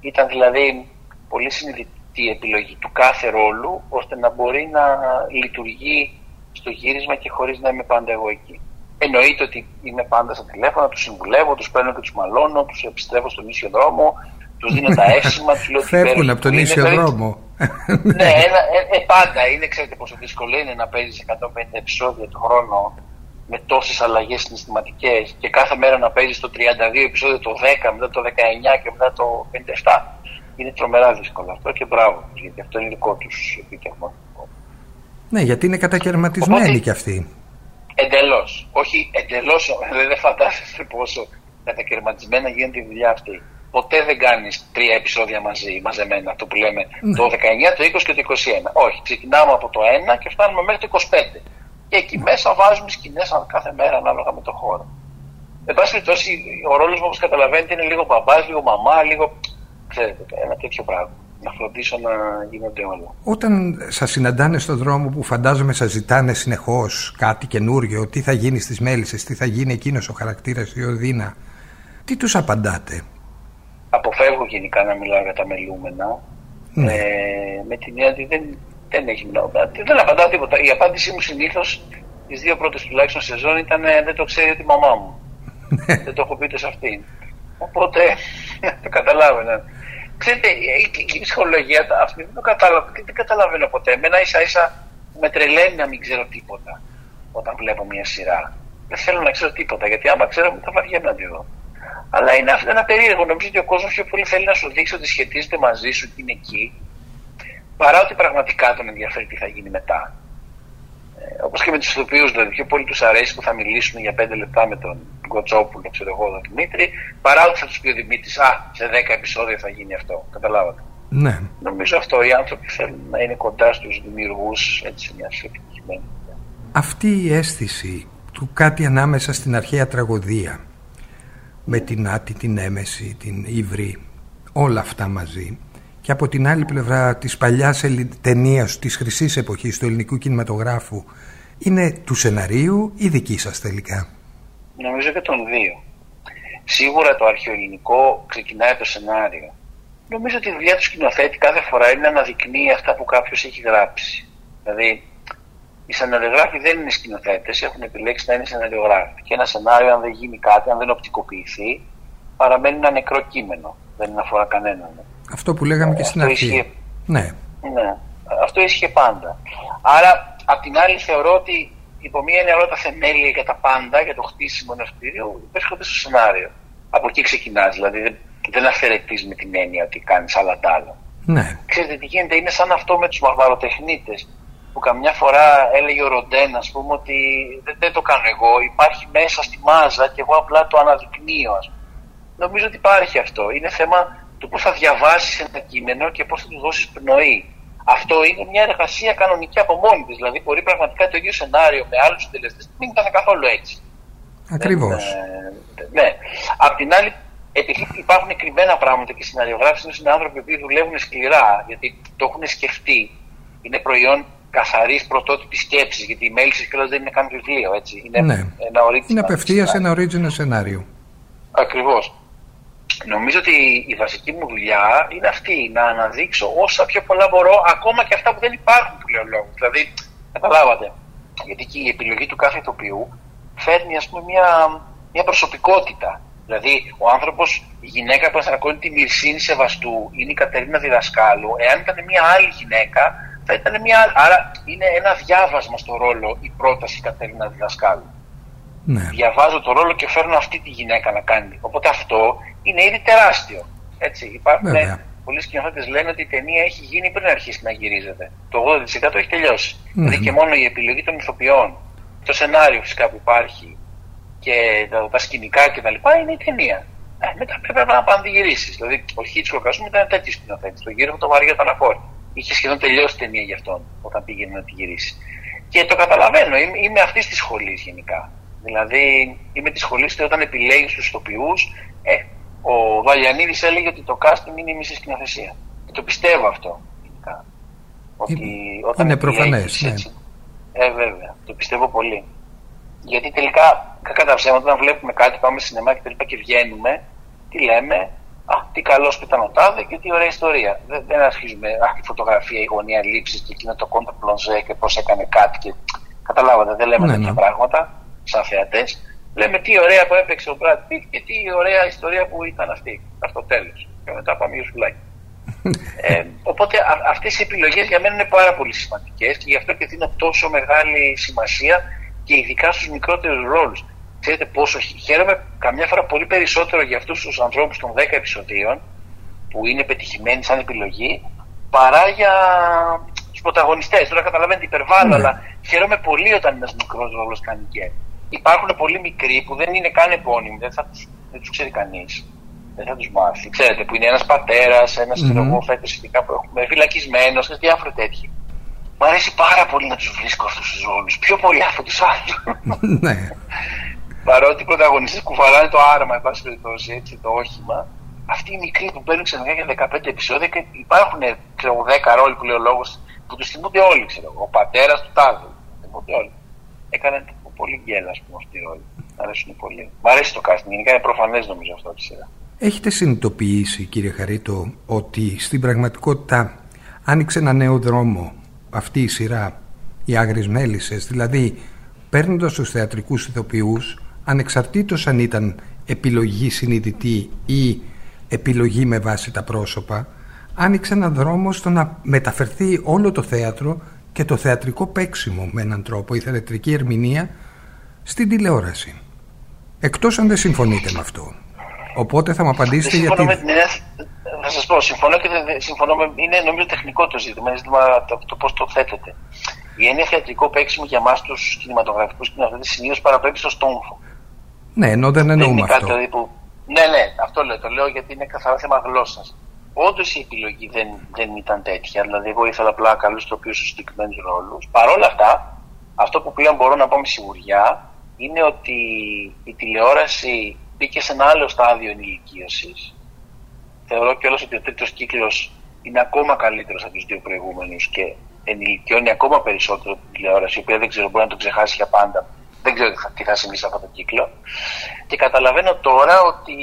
Ήταν δηλαδή πολύ συνειδητή η επιλογή του κάθε ρόλου ώστε να μπορεί να λειτουργεί στο γύρισμα και χωρίς να είμαι πάντα εγώ εκεί. Εννοείται ότι είμαι πάντα στα τηλέφωνα, τους συμβουλεύω, τους παίρνω και τους μαλώνω, τους επιστρέφω στον ίσιο δρόμο, τους δίνω τα εύσημα, τους λέω Φεύγουν από τον ίσιο δρόμο. Ναι, ένα, ε, ε, πάντα είναι, ξέρετε πόσο δύσκολο είναι να παίζεις 150 επεισόδια το χρόνο με τόσες αλλαγές συναισθηματικές και κάθε μέρα να παίζεις το 32 επεισόδιο το 10, μετά το 19 και μετά το 57. Είναι τρομερά δύσκολο αυτό και μπράβο, γιατί αυτό είναι δικό τους επίτευγμα. Ναι, γιατί είναι κατακαιρματισμένοι κι αυτοί. Εντελώς. Όχι εντελώς. Δεν φαντάζεστε πόσο κατακαιρματισμένα γίνεται η δουλειά αυτή. Ποτέ δεν κάνεις τρία επεισόδια μαζί, μαζεμένα, αυτό που λέμε ναι. το 19, το 20 και το 21. Όχι, ξεκινάμε από το 1 και φτάνουμε μέχρι το 25. Και εκεί μέσα βάζουμε σκηνές κάθε μέρα ανάλογα με το χώρο. Εν πάση περιπτώσει, ο ρόλος μου, όπως καταλαβαίνετε, είναι λίγο μπαμπάς, λίγο μαμά, λίγο. Ξέρετε, ένα τέτοιο πράγμα. Να φροντίσω να γίνονται όλα. Όταν σας συναντάνε στον δρόμο που φαντάζομαι σας ζητάνε συνεχώς κάτι καινούριο, τι θα γίνει στις μέλισσες, τι θα γίνει εκείνος ο χαρακτήρας η Οδύνα, τι τους απαντάτε; Αποφεύγω γενικά να μιλάω για τα μελούμενα. Ναι. Ε, με την έννοια ότι δεν, δεν έχει Δεν απαντάω τίποτα. Η απάντησή μου συνήθως τις δύο πρώτες τουλάχιστον σεζόν ήταν δεν το ξέρει τη μαμά μου. δεν το έχω πει ούτε σε αυτήν. Οπότε το καταλάβαινα. Ξέρετε, η ψυχολογία αυτή δεν το καταλαβαίνω, δεν καταλαβαίνω ποτέ. Εμένα ίσα ίσα με τρελαίνει να μην ξέρω τίποτα όταν βλέπω μια σειρά. Δεν θέλω να ξέρω τίποτα, γιατί άμα ξέρω θα βαριέμαι να τη δω. Αλλά είναι ένα περίεργο. Νομίζω ότι ο κόσμος πιο πολύ θέλει να σου δείξει ότι σχετίζεται μαζί σου και είναι εκεί, παρά ότι πραγματικά τον ενδιαφέρει τι θα γίνει μετά. Ε, Όπως και με τους ηθοποιούς, δηλαδή, πιο πολύ τους αρέσει που θα μιλήσουν για πέντε λεπτά με τον Γκοτσόπουλο, ξέρω εγώ, τον Δημήτρη, παρά ότι θα τους πει ο Δημήτρης, Α, σε δέκα επεισόδια θα γίνει αυτό. Καταλάβατε. Ναι. Νομίζω αυτό οι άνθρωποι θέλουν να είναι κοντά στους δημιουργούς μια επιτυχημένη. Αυτή η αίσθηση του κάτι ανάμεσα στην αρχαία τραγωδία με την Άτη, την Έμεση, την Ήβρη, όλα αυτά μαζί και από την άλλη πλευρά της παλιάς ταινίας της χρυσής εποχής του ελληνικού κινηματογράφου είναι του σεναρίου ή δική σας τελικά; Νομίζω και των δύο. Σίγουρα το αρχαιοελληνικό ξεκινάει το σενάριο. Νομίζω ότι η δουλειά του σκηνοθέτη κάθε φορά είναι να αναδεικνύει αυτά που κάποιος έχει γράψει. Δηλαδή, οι σεναριογράφοι δεν είναι σκηνοθέτες, έχουν επιλέξει να είναι σεναριογράφοι. Και ένα σενάριο, αν δεν γίνει κάτι, αν δεν οπτικοποιηθεί, παραμένει ένα νεκρό κείμενο. Δεν αφορά κανέναν. Αυτό που λέγαμε και στην αρχή. Ναι. ναι. Αυτό ίσχυε πάντα. Άρα, απ' την άλλη, θεωρώ ότι υπό μία έννοια όλα τα θεμέλια για τα πάντα, για το χτίσιμο ενό κτίριου, βρίσκονται στο σενάριο. Από εκεί ξεκινάς. Δηλαδή, δεν, δεν αφαιρετείς με την έννοια ότι κάνεις άλλα άλλα. Ναι. Ξέρετε τι γίνεται, είναι σαν αυτό με τους μαρμαροτεχνίτε που καμιά φορά έλεγε ο Ροντέν, ας πούμε, ότι δεν, δεν, το κάνω εγώ, υπάρχει μέσα στη μάζα και εγώ απλά το αναδεικνύω. Ας πούμε. Νομίζω ότι υπάρχει αυτό. Είναι θέμα του πώς θα διαβάσεις ένα κείμενο και πώς θα του δώσεις πνοή. Αυτό είναι μια εργασία κανονική από μόνη της. Δηλαδή, μπορεί πραγματικά το ίδιο σενάριο με άλλους συντελεστές να μην ήταν καθόλου έτσι. Ακριβώς. Ε, ναι. Απ' την άλλη, επειδή υπάρχουν κρυμμένα πράγματα και οι σεναριογράφοι είναι άνθρωποι που δουλεύουν σκληρά, γιατί το έχουν σκεφτεί, είναι προϊόν καθαρής πρωτότυπης σκέψης, γιατί η μέληση κιόλα δεν είναι καν βιβλίο. Έτσι. Είναι, ναι. ένα είναι απευθείας ένα original σενάριο. Ακριβώς. Νομίζω ότι η βασική μου δουλειά είναι αυτή, να αναδείξω όσα πιο πολλά μπορώ, ακόμα και αυτά που δεν υπάρχουν που λέω λόγο. Δηλαδή, καταλάβατε. Γιατί και η επιλογή του κάθε ηθοποιού φέρνει ας πούμε, μια, μια προσωπικότητα. Δηλαδή, ο άνθρωπος, η γυναίκα που ανακοίνει τη Μυρσίνη Σεβαστού είναι η Κατερίνα Διδασκάλου. Εάν ήταν μια άλλη γυναίκα, θα ήταν μια. Άρα είναι ένα διάβασμα στο ρόλο η πρόταση Κατερίνα Διδασκάλου. Ναι. Διαβάζω το ρόλο και φέρνω αυτή τη γυναίκα να κάνει. Οπότε αυτό είναι ήδη τεράστιο. Έτσι, υπάρχουν Βέβαια. πολλοί σκηνοθέτες λένε ότι η ταινία έχει γίνει πριν αρχίσει να γυρίζεται. Το 80% έχει τελειώσει. Mm-hmm. Δηλαδή και μόνο η επιλογή των ηθοποιών, το σενάριο φυσικά που υπάρχει και τα, τα σκηνικά κτλ. είναι η ταινία. Ε, μετά πρέπει να πανηγυρίσει. Δηλαδή, ο Χίτσο μου ήταν τέτοιο σκηνοθέτης. Το γύρο το βαριά τον αναχώρη είχε σχεδόν τελειώσει η ταινία για αυτόν όταν πήγαινε να τη γυρίσει. Και το καταλαβαίνω, είμαι, είμαι αυτή της σχολής γενικά. Δηλαδή, είμαι της σχολής ότι όταν επιλέγεις τους ηθοποιούς, ε, ο Βαλιανίδης έλεγε ότι το casting είναι η μισή σκηνοθεσία. Και το πιστεύω αυτό. Γενικά. Ότι όταν είναι προφανές. Ναι. Ε, βέβαια. Το πιστεύω πολύ. Γιατί τελικά, κατά ψέματα, όταν βλέπουμε κάτι, πάμε σινεμά και τελικά και βγαίνουμε, τι λέμε, Α, τι καλός που ήταν ο Τάδε και τι ωραία ιστορία. Δεν, δεν αρχίζουμε, α, η φωτογραφία, η γωνία λήψης και εκείνο το κόντρα πλονζέ και πώς έκανε κάτι. Και... Καταλάβατε, δεν λέμε ναι, τέτοια ναι. πράγματα σαν θεατές. Λέμε τι ωραία που έπαιξε ο Μπραντ Πιτ και τι ωραία ιστορία που ήταν αυτή. Αυτό τέλος. Και μετά πάμε για σουλάκι. ε, οπότε αυτές οι επιλογές για μένα είναι πάρα πολύ σημαντικές και γι' αυτό και δίνω τόσο μεγάλη σημασία και ειδικά στους μικρότερους ρόλους. Ξέρετε πόσο χαίρομαι καμιά φορά πολύ περισσότερο για αυτούς τους ανθρώπους των 10 επεισοδίων που είναι πετυχημένοι σαν επιλογή παρά για τους πρωταγωνιστές. Τώρα καταλαβαίνετε υπερβάλλω, ναι. αλλά χαίρομαι πολύ όταν ένας μικρός ρόλος κάνει και. Υπάρχουν πολλοί μικροί που δεν είναι καν επώνυμοι, δεν, θα τους, δεν τους ξέρει κανείς. Δεν θα τους μάθει. Ξέρετε, που είναι ένας πατέρας, ένας mm-hmm. φέτο ειδικά που έχουμε φυλακισμένος, διάφορα τέτοιοι. Μ' αρέσει πάρα πολύ να τους βρίσκω αυτούς τους ρόλους. Πιο πολύ από τους άλλους. ναι. παρότι οι πρωταγωνιστές κουβαλάνε το άρμα, εν πάση περιπτώσει, έτσι, το όχημα, αυτοί οι μικροί που παίρνουν ξαφνικά για 15 επεισόδια και υπάρχουν ξέρω, 10 ρόλοι που λέει ο λόγος που τους θυμούνται όλοι. Ξέρω, ο πατέρας του Τάδου. Θυμούνται όλοι. Έκανε πολύ γκέλα, ας πούμε, αυτή η ρόλη. Μ' αρέσουν πολύ. Μ' αρέσει το casting. Γενικά είναι προφανές νομίζω αυτό τη σειρά. Έχετε συνειδητοποιήσει, κύριε Χαρίτο, ότι στην πραγματικότητα άνοιξε ένα νέο δρόμο αυτή η σειρά, οι Άγριες Μέλισσες, δηλαδή παίρνοντας τους θεατρικούς ηθοποιούς, ανεξαρτήτως αν ήταν επιλογή συνειδητή ή επιλογή με βάση τα πρόσωπα, άνοιξε ένα δρόμο στο να μεταφερθεί όλο το θέατρο και το θεατρικό παίξιμο με έναν τρόπο, η θεατρική ερμηνεία, στην τηλεόραση. Εκτός αν δεν συμφωνείτε με αυτό. Οπότε θα μου απαντήσετε γιατί... Με την θα σας πω, συμφωνώ και δεν συμφωνώ με. Είναι νομίζω τεχνικό το ζήτημα, είναι ζήτημα το, το πώς το θέτεται. Η έννοια θεατρικό παίξιμο για εμά τους κινηματογραφικούς σκηνοθέτες συνήθως παραπέμπει στο στόμφο. Ναι, ενώ δεν εννοούμε δεν αυτό. Δηλαδή που... Ναι, ναι, αυτό λέω. Το λέω γιατί είναι καθαρά θέμα γλώσσας. Όντως η επιλογή δεν, δεν ήταν τέτοια. Δηλαδή, εγώ ήθελα απλά καλούς τοπίους στους συγκεκριμένους ρόλους. Παρ' όλα αυτά, αυτό που πλέον μπορώ να πω με σιγουριά είναι ότι η τηλεόραση μπήκε σε ένα άλλο στάδιο ενηλικίωσης. Θεωρώ κιόλας ότι ο τρίτος κύκλος είναι ακόμα καλύτερος από τους δύο προηγούμενους και ενηλικιώνει ακόμα περισσότερο την τηλεόραση, η οποία δεν ξέρω, μπορεί να το ξεχάσει για πάντα. Δεν ξέρω τι θα συμβεί σε αυτό το κύκλο. Και καταλαβαίνω τώρα ότι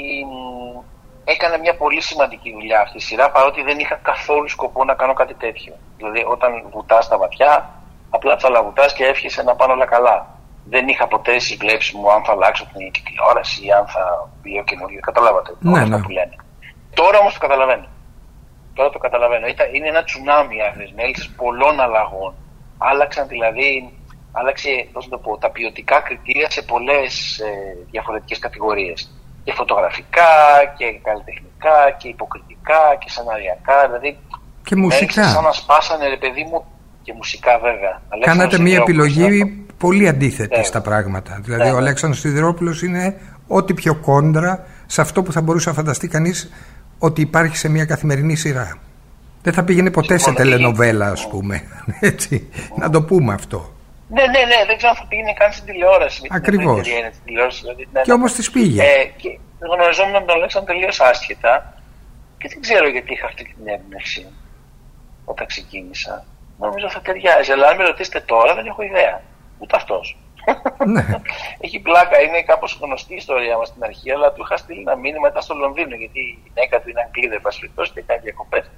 έκανε μια πολύ σημαντική δουλειά αυτή η σειρά, παρότι δεν είχα καθόλου σκοπό να κάνω κάτι τέτοιο. Δηλαδή, όταν βουτάς τα βαθιά, απλά θα λαβουτάς και εύχεσαι να πάνε όλα καλά. Δεν είχα ποτέ στι βλέψει μου αν θα αλλάξω την τηλεόραση ή αν θα μπει καινούριο. Καταλάβατε ναι, ναι. που λένε. Τώρα όμως το καταλαβαίνω. Τώρα το καταλαβαίνω. είναι ένα τσουνάμι άγριε πολλών αλλαγών. Άλλαξαν δηλαδή, άλλαξε πώς το πω, τα ποιοτικά κριτήρια σε πολλές ε, διαφορετικές κατηγορίες. Και φωτογραφικά και καλλιτεχνικά και υποκριτικά και σεναριακά. Δηλαδή, και μουσικά. Σαν να σπάσανε, ρε παιδί μου, και μουσικά βέβαια. Κάνατε μια επιλογή πολύ αντίθετη στα πράγματα. Δηλαδή, ο Αλέξανδρος Σιδηρόπουλος είναι ό,τι πιο κόντρα σε αυτό που θα μπορούσε να φανταστεί κανείς ότι υπάρχει σε μια καθημερινή σειρά. Δεν θα πήγαινε ποτέ σε τελενοβέλα, ας πούμε. Έτσι, να το πούμε αυτό. Ναι, ναι, ναι, δεν ξέρω αν θα πήγαινε καν στην τηλεόραση. Ακριβώς. Δηλαδή, ναι, και όμως της πήγε. Ε, και γνωριζόμουν με τον Αλέξανδρο τελείως άσχετα και δεν ξέρω γιατί είχα αυτή την έμπνευση όταν ξεκίνησα. Νομίζω θα ταιριάζει, αλλά αν με ρωτήσετε τώρα δεν έχω ιδέα. Ούτε αυτός. Ναι. Έχει πλάκα, είναι κάπως γνωστή η ιστορία μας στην αρχή, αλλά του είχα στείλει ένα μήνυμα μετά στο Λονδίνο, γιατί η γυναίκα του είναι Αγγλίδα, επασφαλτό και κάνει διακοπές.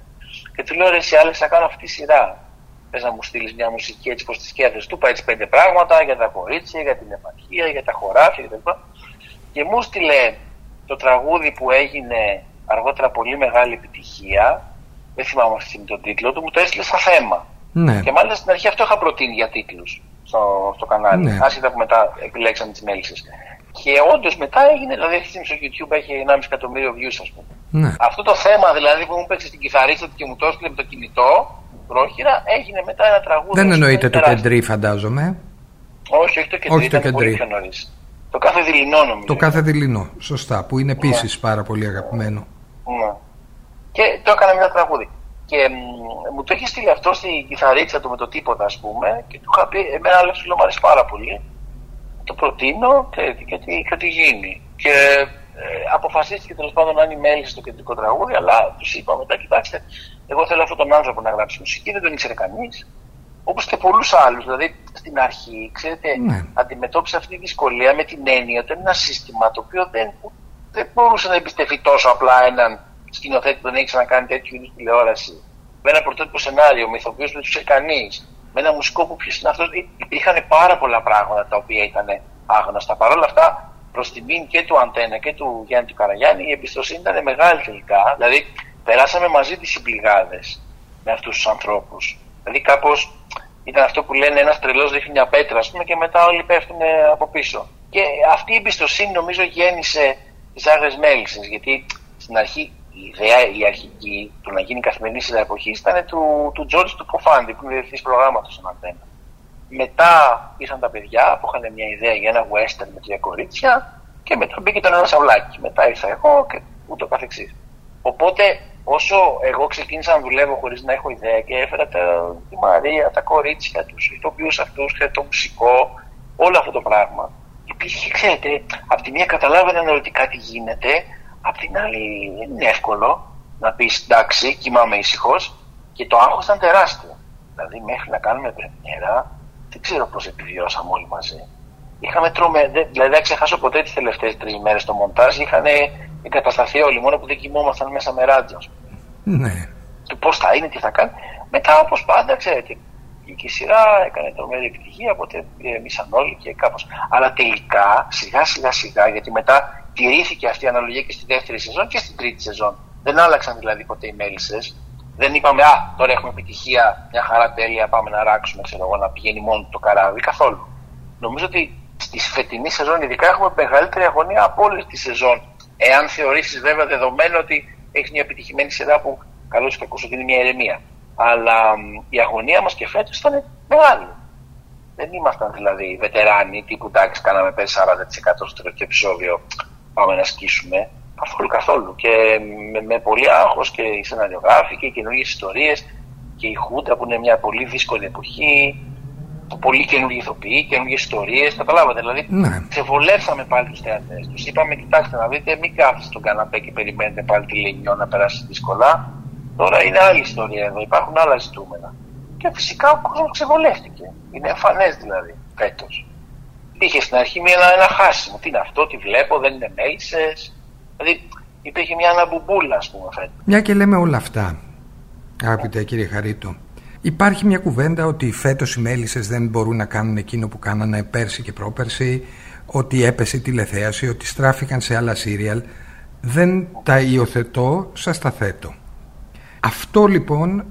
Και του λέω: Ρε, εσύ Άλεξ, θα κάνω αυτή τη σειρά. Θες να μου στείλεις μια μουσική έτσι προς τις σκέφτες. Του είπα έτσι πέντε πράγματα για τα κορίτσια, για την επαρχία, για τα χωράφια κτλ. Και μου στείλε το τραγούδι που έγινε αργότερα πολύ μεγάλη επιτυχία. Δεν θυμάμαι αυτή τον τίτλο του, μου το έστειλε σαν θέμα. Ναι. Και μάλιστα στην αρχή αυτό είχα προτείνει για τίτλους στο, στο κανάλι. Ναι. Άσχετα που μετά επιλέξαμε τις μέλισσες. Και όντως μετά έγινε, δηλαδή αυτή στο YouTube έχει 1,5 εκατομμύριο views, ας πούμε. Ναι. Αυτό το θέμα δηλαδή που μου παίξει στην κιθαρίστα και μου το έστειλε με το κινητό, πρόχειρα, έγινε μετά ένα τραγούδι. Δεν εννοείται το κεντρί, φαντάζομαι. Όχι, όχι το κεντρί. Όχι το κεντρί. Πολύ πιο νωρίς. Το κάθε δειλινό νομίζω. Το κάθε δειλινό, σωστά, που είναι επίσης ναι. πάρα πολύ αγαπημένο. Ναι. Και το έκανα μια τραγούδι. Και μου το είχε στείλει αυτό στην κιθαρίτσα του με το τίποτα, ας πούμε, και του είχα πει: Εμένα άλλο σου μου αρέσει πάρα πολύ. Το προτείνω και, και, και, και τι γίνει. Και ε, αποφασίστηκε τέλος πάντων να είναι η μέλη στο κεντρικό τραγούδι, αλλά τους είπα μετά: Κοιτάξτε, εγώ θέλω αυτόν τον άνθρωπο να γράψει μουσική, δεν τον ήξερε κανείς. Όπως και πολλούς άλλους. Δηλαδή στην αρχή, ξέρετε, ναι. αντιμετώπισε αυτή τη δυσκολία με την έννοια ότι είναι ένα σύστημα το οποίο δεν, δεν μπορούσε να εμπιστευτεί τόσο απλά έναν σκηνοθέτη που δεν έχει ξανακάνει τέτοιου είδους τηλεόραση, με ένα πρωτότυπο σενάριο, με ηθοποιούς που δεν τους ξέρει κανείς, με ένα μουσικό που ποιος είναι αυτός. Υπήρχαν πάρα πολλά πράγματα τα οποία ήταν άγνωστα. Παρ' όλα αυτά, προς τιμήν και του Αντένα και του Γιάννη του Καραγιάννη, η εμπιστοσύνη ήταν μεγάλη τελικά. Δηλαδή, περάσαμε μαζί τις συμπληγάδες με αυτούς τους ανθρώπους. Δηλαδή, κάπως ήταν αυτό που λένε ένας τρελός δείχνει μια πέτρα, ας πούμε, και μετά όλοι πέφτουν από πίσω. Και αυτή η εμπιστοσύνη νομίζω γέννησε τις άγρε μέλισσες. Γιατί στην αρχή η ιδέα η αρχική του να γίνει καθημερινή σειρά εποχή ήταν του, του George του Ποφάντη, που είναι διευθυντής προγράμματος στον Αντένα. Μετά ήρθαν τα παιδιά που είχαν μια ιδέα για ένα western με τρία κορίτσια και μετά μπήκε το ένα σαυλάκι. Μετά ήρθα εγώ και ούτω καθεξής. Οπότε όσο εγώ ξεκίνησα να δουλεύω χωρίς να έχω ιδέα και έφερα τα, τη Μαρία, τα κορίτσια, τους ηθοποιούς αυτούς και το μουσικό, όλο αυτό το πράγμα. υπήρχε, ξέρετε, από τη μία καταλάβαιναν ότι κάτι γίνεται, απ' την άλλη δεν είναι εύκολο να πεις εντάξει, κοιμάμαι ήσυχος και το άγχος ήταν τεράστιο. Δηλαδή, μέχρι να κάνουμε πρεμιέρα, δεν ξέρω πώς επιβιώσαμε όλοι μαζί. Είχαμε τρομε... Δηλαδή, δεν ξεχάσω ποτέ τις τελευταίες τρεις μέρες το μοντάζ. Είχαν εγκατασταθεί όλοι, μόνο που δεν κοιμόμασταν μέσα με ράτζο. Ναι. Του πώς θα είναι, τι θα κάνει. Μετά, όπως πάντα, ξέρετε, και η σειρά έκανε τρομερή επιτυχία, οπότε ηρεμήσαν όλοι και κάπως. Αλλά τελικά, σιγά σιγά σιγά, γιατί μετά τηρήθηκε αυτή η αναλογία και στη δεύτερη σεζόν και στην τρίτη σεζόν. Δεν άλλαξαν δηλαδή ποτέ οι μέλισσες. Δεν είπαμε, Α, τώρα έχουμε επιτυχία, μια χαρά τέλεια, πάμε να ράξουμε, ξέρω εγώ, να πηγαίνει μόνο το καράβι. Καθόλου. Νομίζω ότι στη φετινή σεζόν, ειδικά, έχουμε μεγαλύτερη αγωνία από όλη τη σεζόν. Εάν θεωρήσεις βέβαια δεδομένο ότι έχεις μια επιτυχημένη σειρά που καλώς και ακούσει ότι είναι μια ηρεμία. Αλλά η αγωνία μας και φέτος ήταν μεγάλη. Δεν ήμασταν δηλαδή βετεράνοι τύπου εντάξει, κάναμε πέρυσι 40% στο τελευταίο επεισόδιο. Πάμε να σκίσουμε. Καθόλου, καθόλου. Και με, με πολύ άγχος και οι σεναριογράφοι και οι καινούργιες ιστορίες και η Χούντα που είναι μια πολύ δύσκολη εποχή. Πολύ καινούργιοι ηθοποιοί, καινούργιες ιστορίες. Καταλάβατε, δηλαδή. Ναι. Ξεβολέψαμε πάλι τους θεατές. Τους είπαμε, κοιτάξτε να δείτε, μην κάθεστε στον καναπέ και περιμένετε πάλι τη Λενιό να περάσει δύσκολα. Τώρα είναι άλλη ιστορία εδώ, υπάρχουν άλλα ζητούμενα. Και φυσικά ο κόσμος ξεβολεύτηκε. Είναι εμφανές δηλαδή φέτος. Είχε στην αρχή μια, ένα, ένα χάσιμο. Τι είναι αυτό, τι βλέπω, δεν είναι μέλισσες. Δηλαδή υπήρχε μια αναμπουμπούλα, ας πούμε, φέτο. Μια και λέμε όλα αυτά, αγαπητέ κύριε Χαρίτο. Υπάρχει μια κουβέντα ότι φέτος οι μέλισσες δεν μπορούν να κάνουν εκείνο που κάνανε πέρσι και πρόπερσι, ότι έπεσε η τηλεθέαση, ότι στράφηκαν σε άλλα σύριαλ. Δεν τα υιοθετώ, σας τα θέτω. Αυτό λοιπόν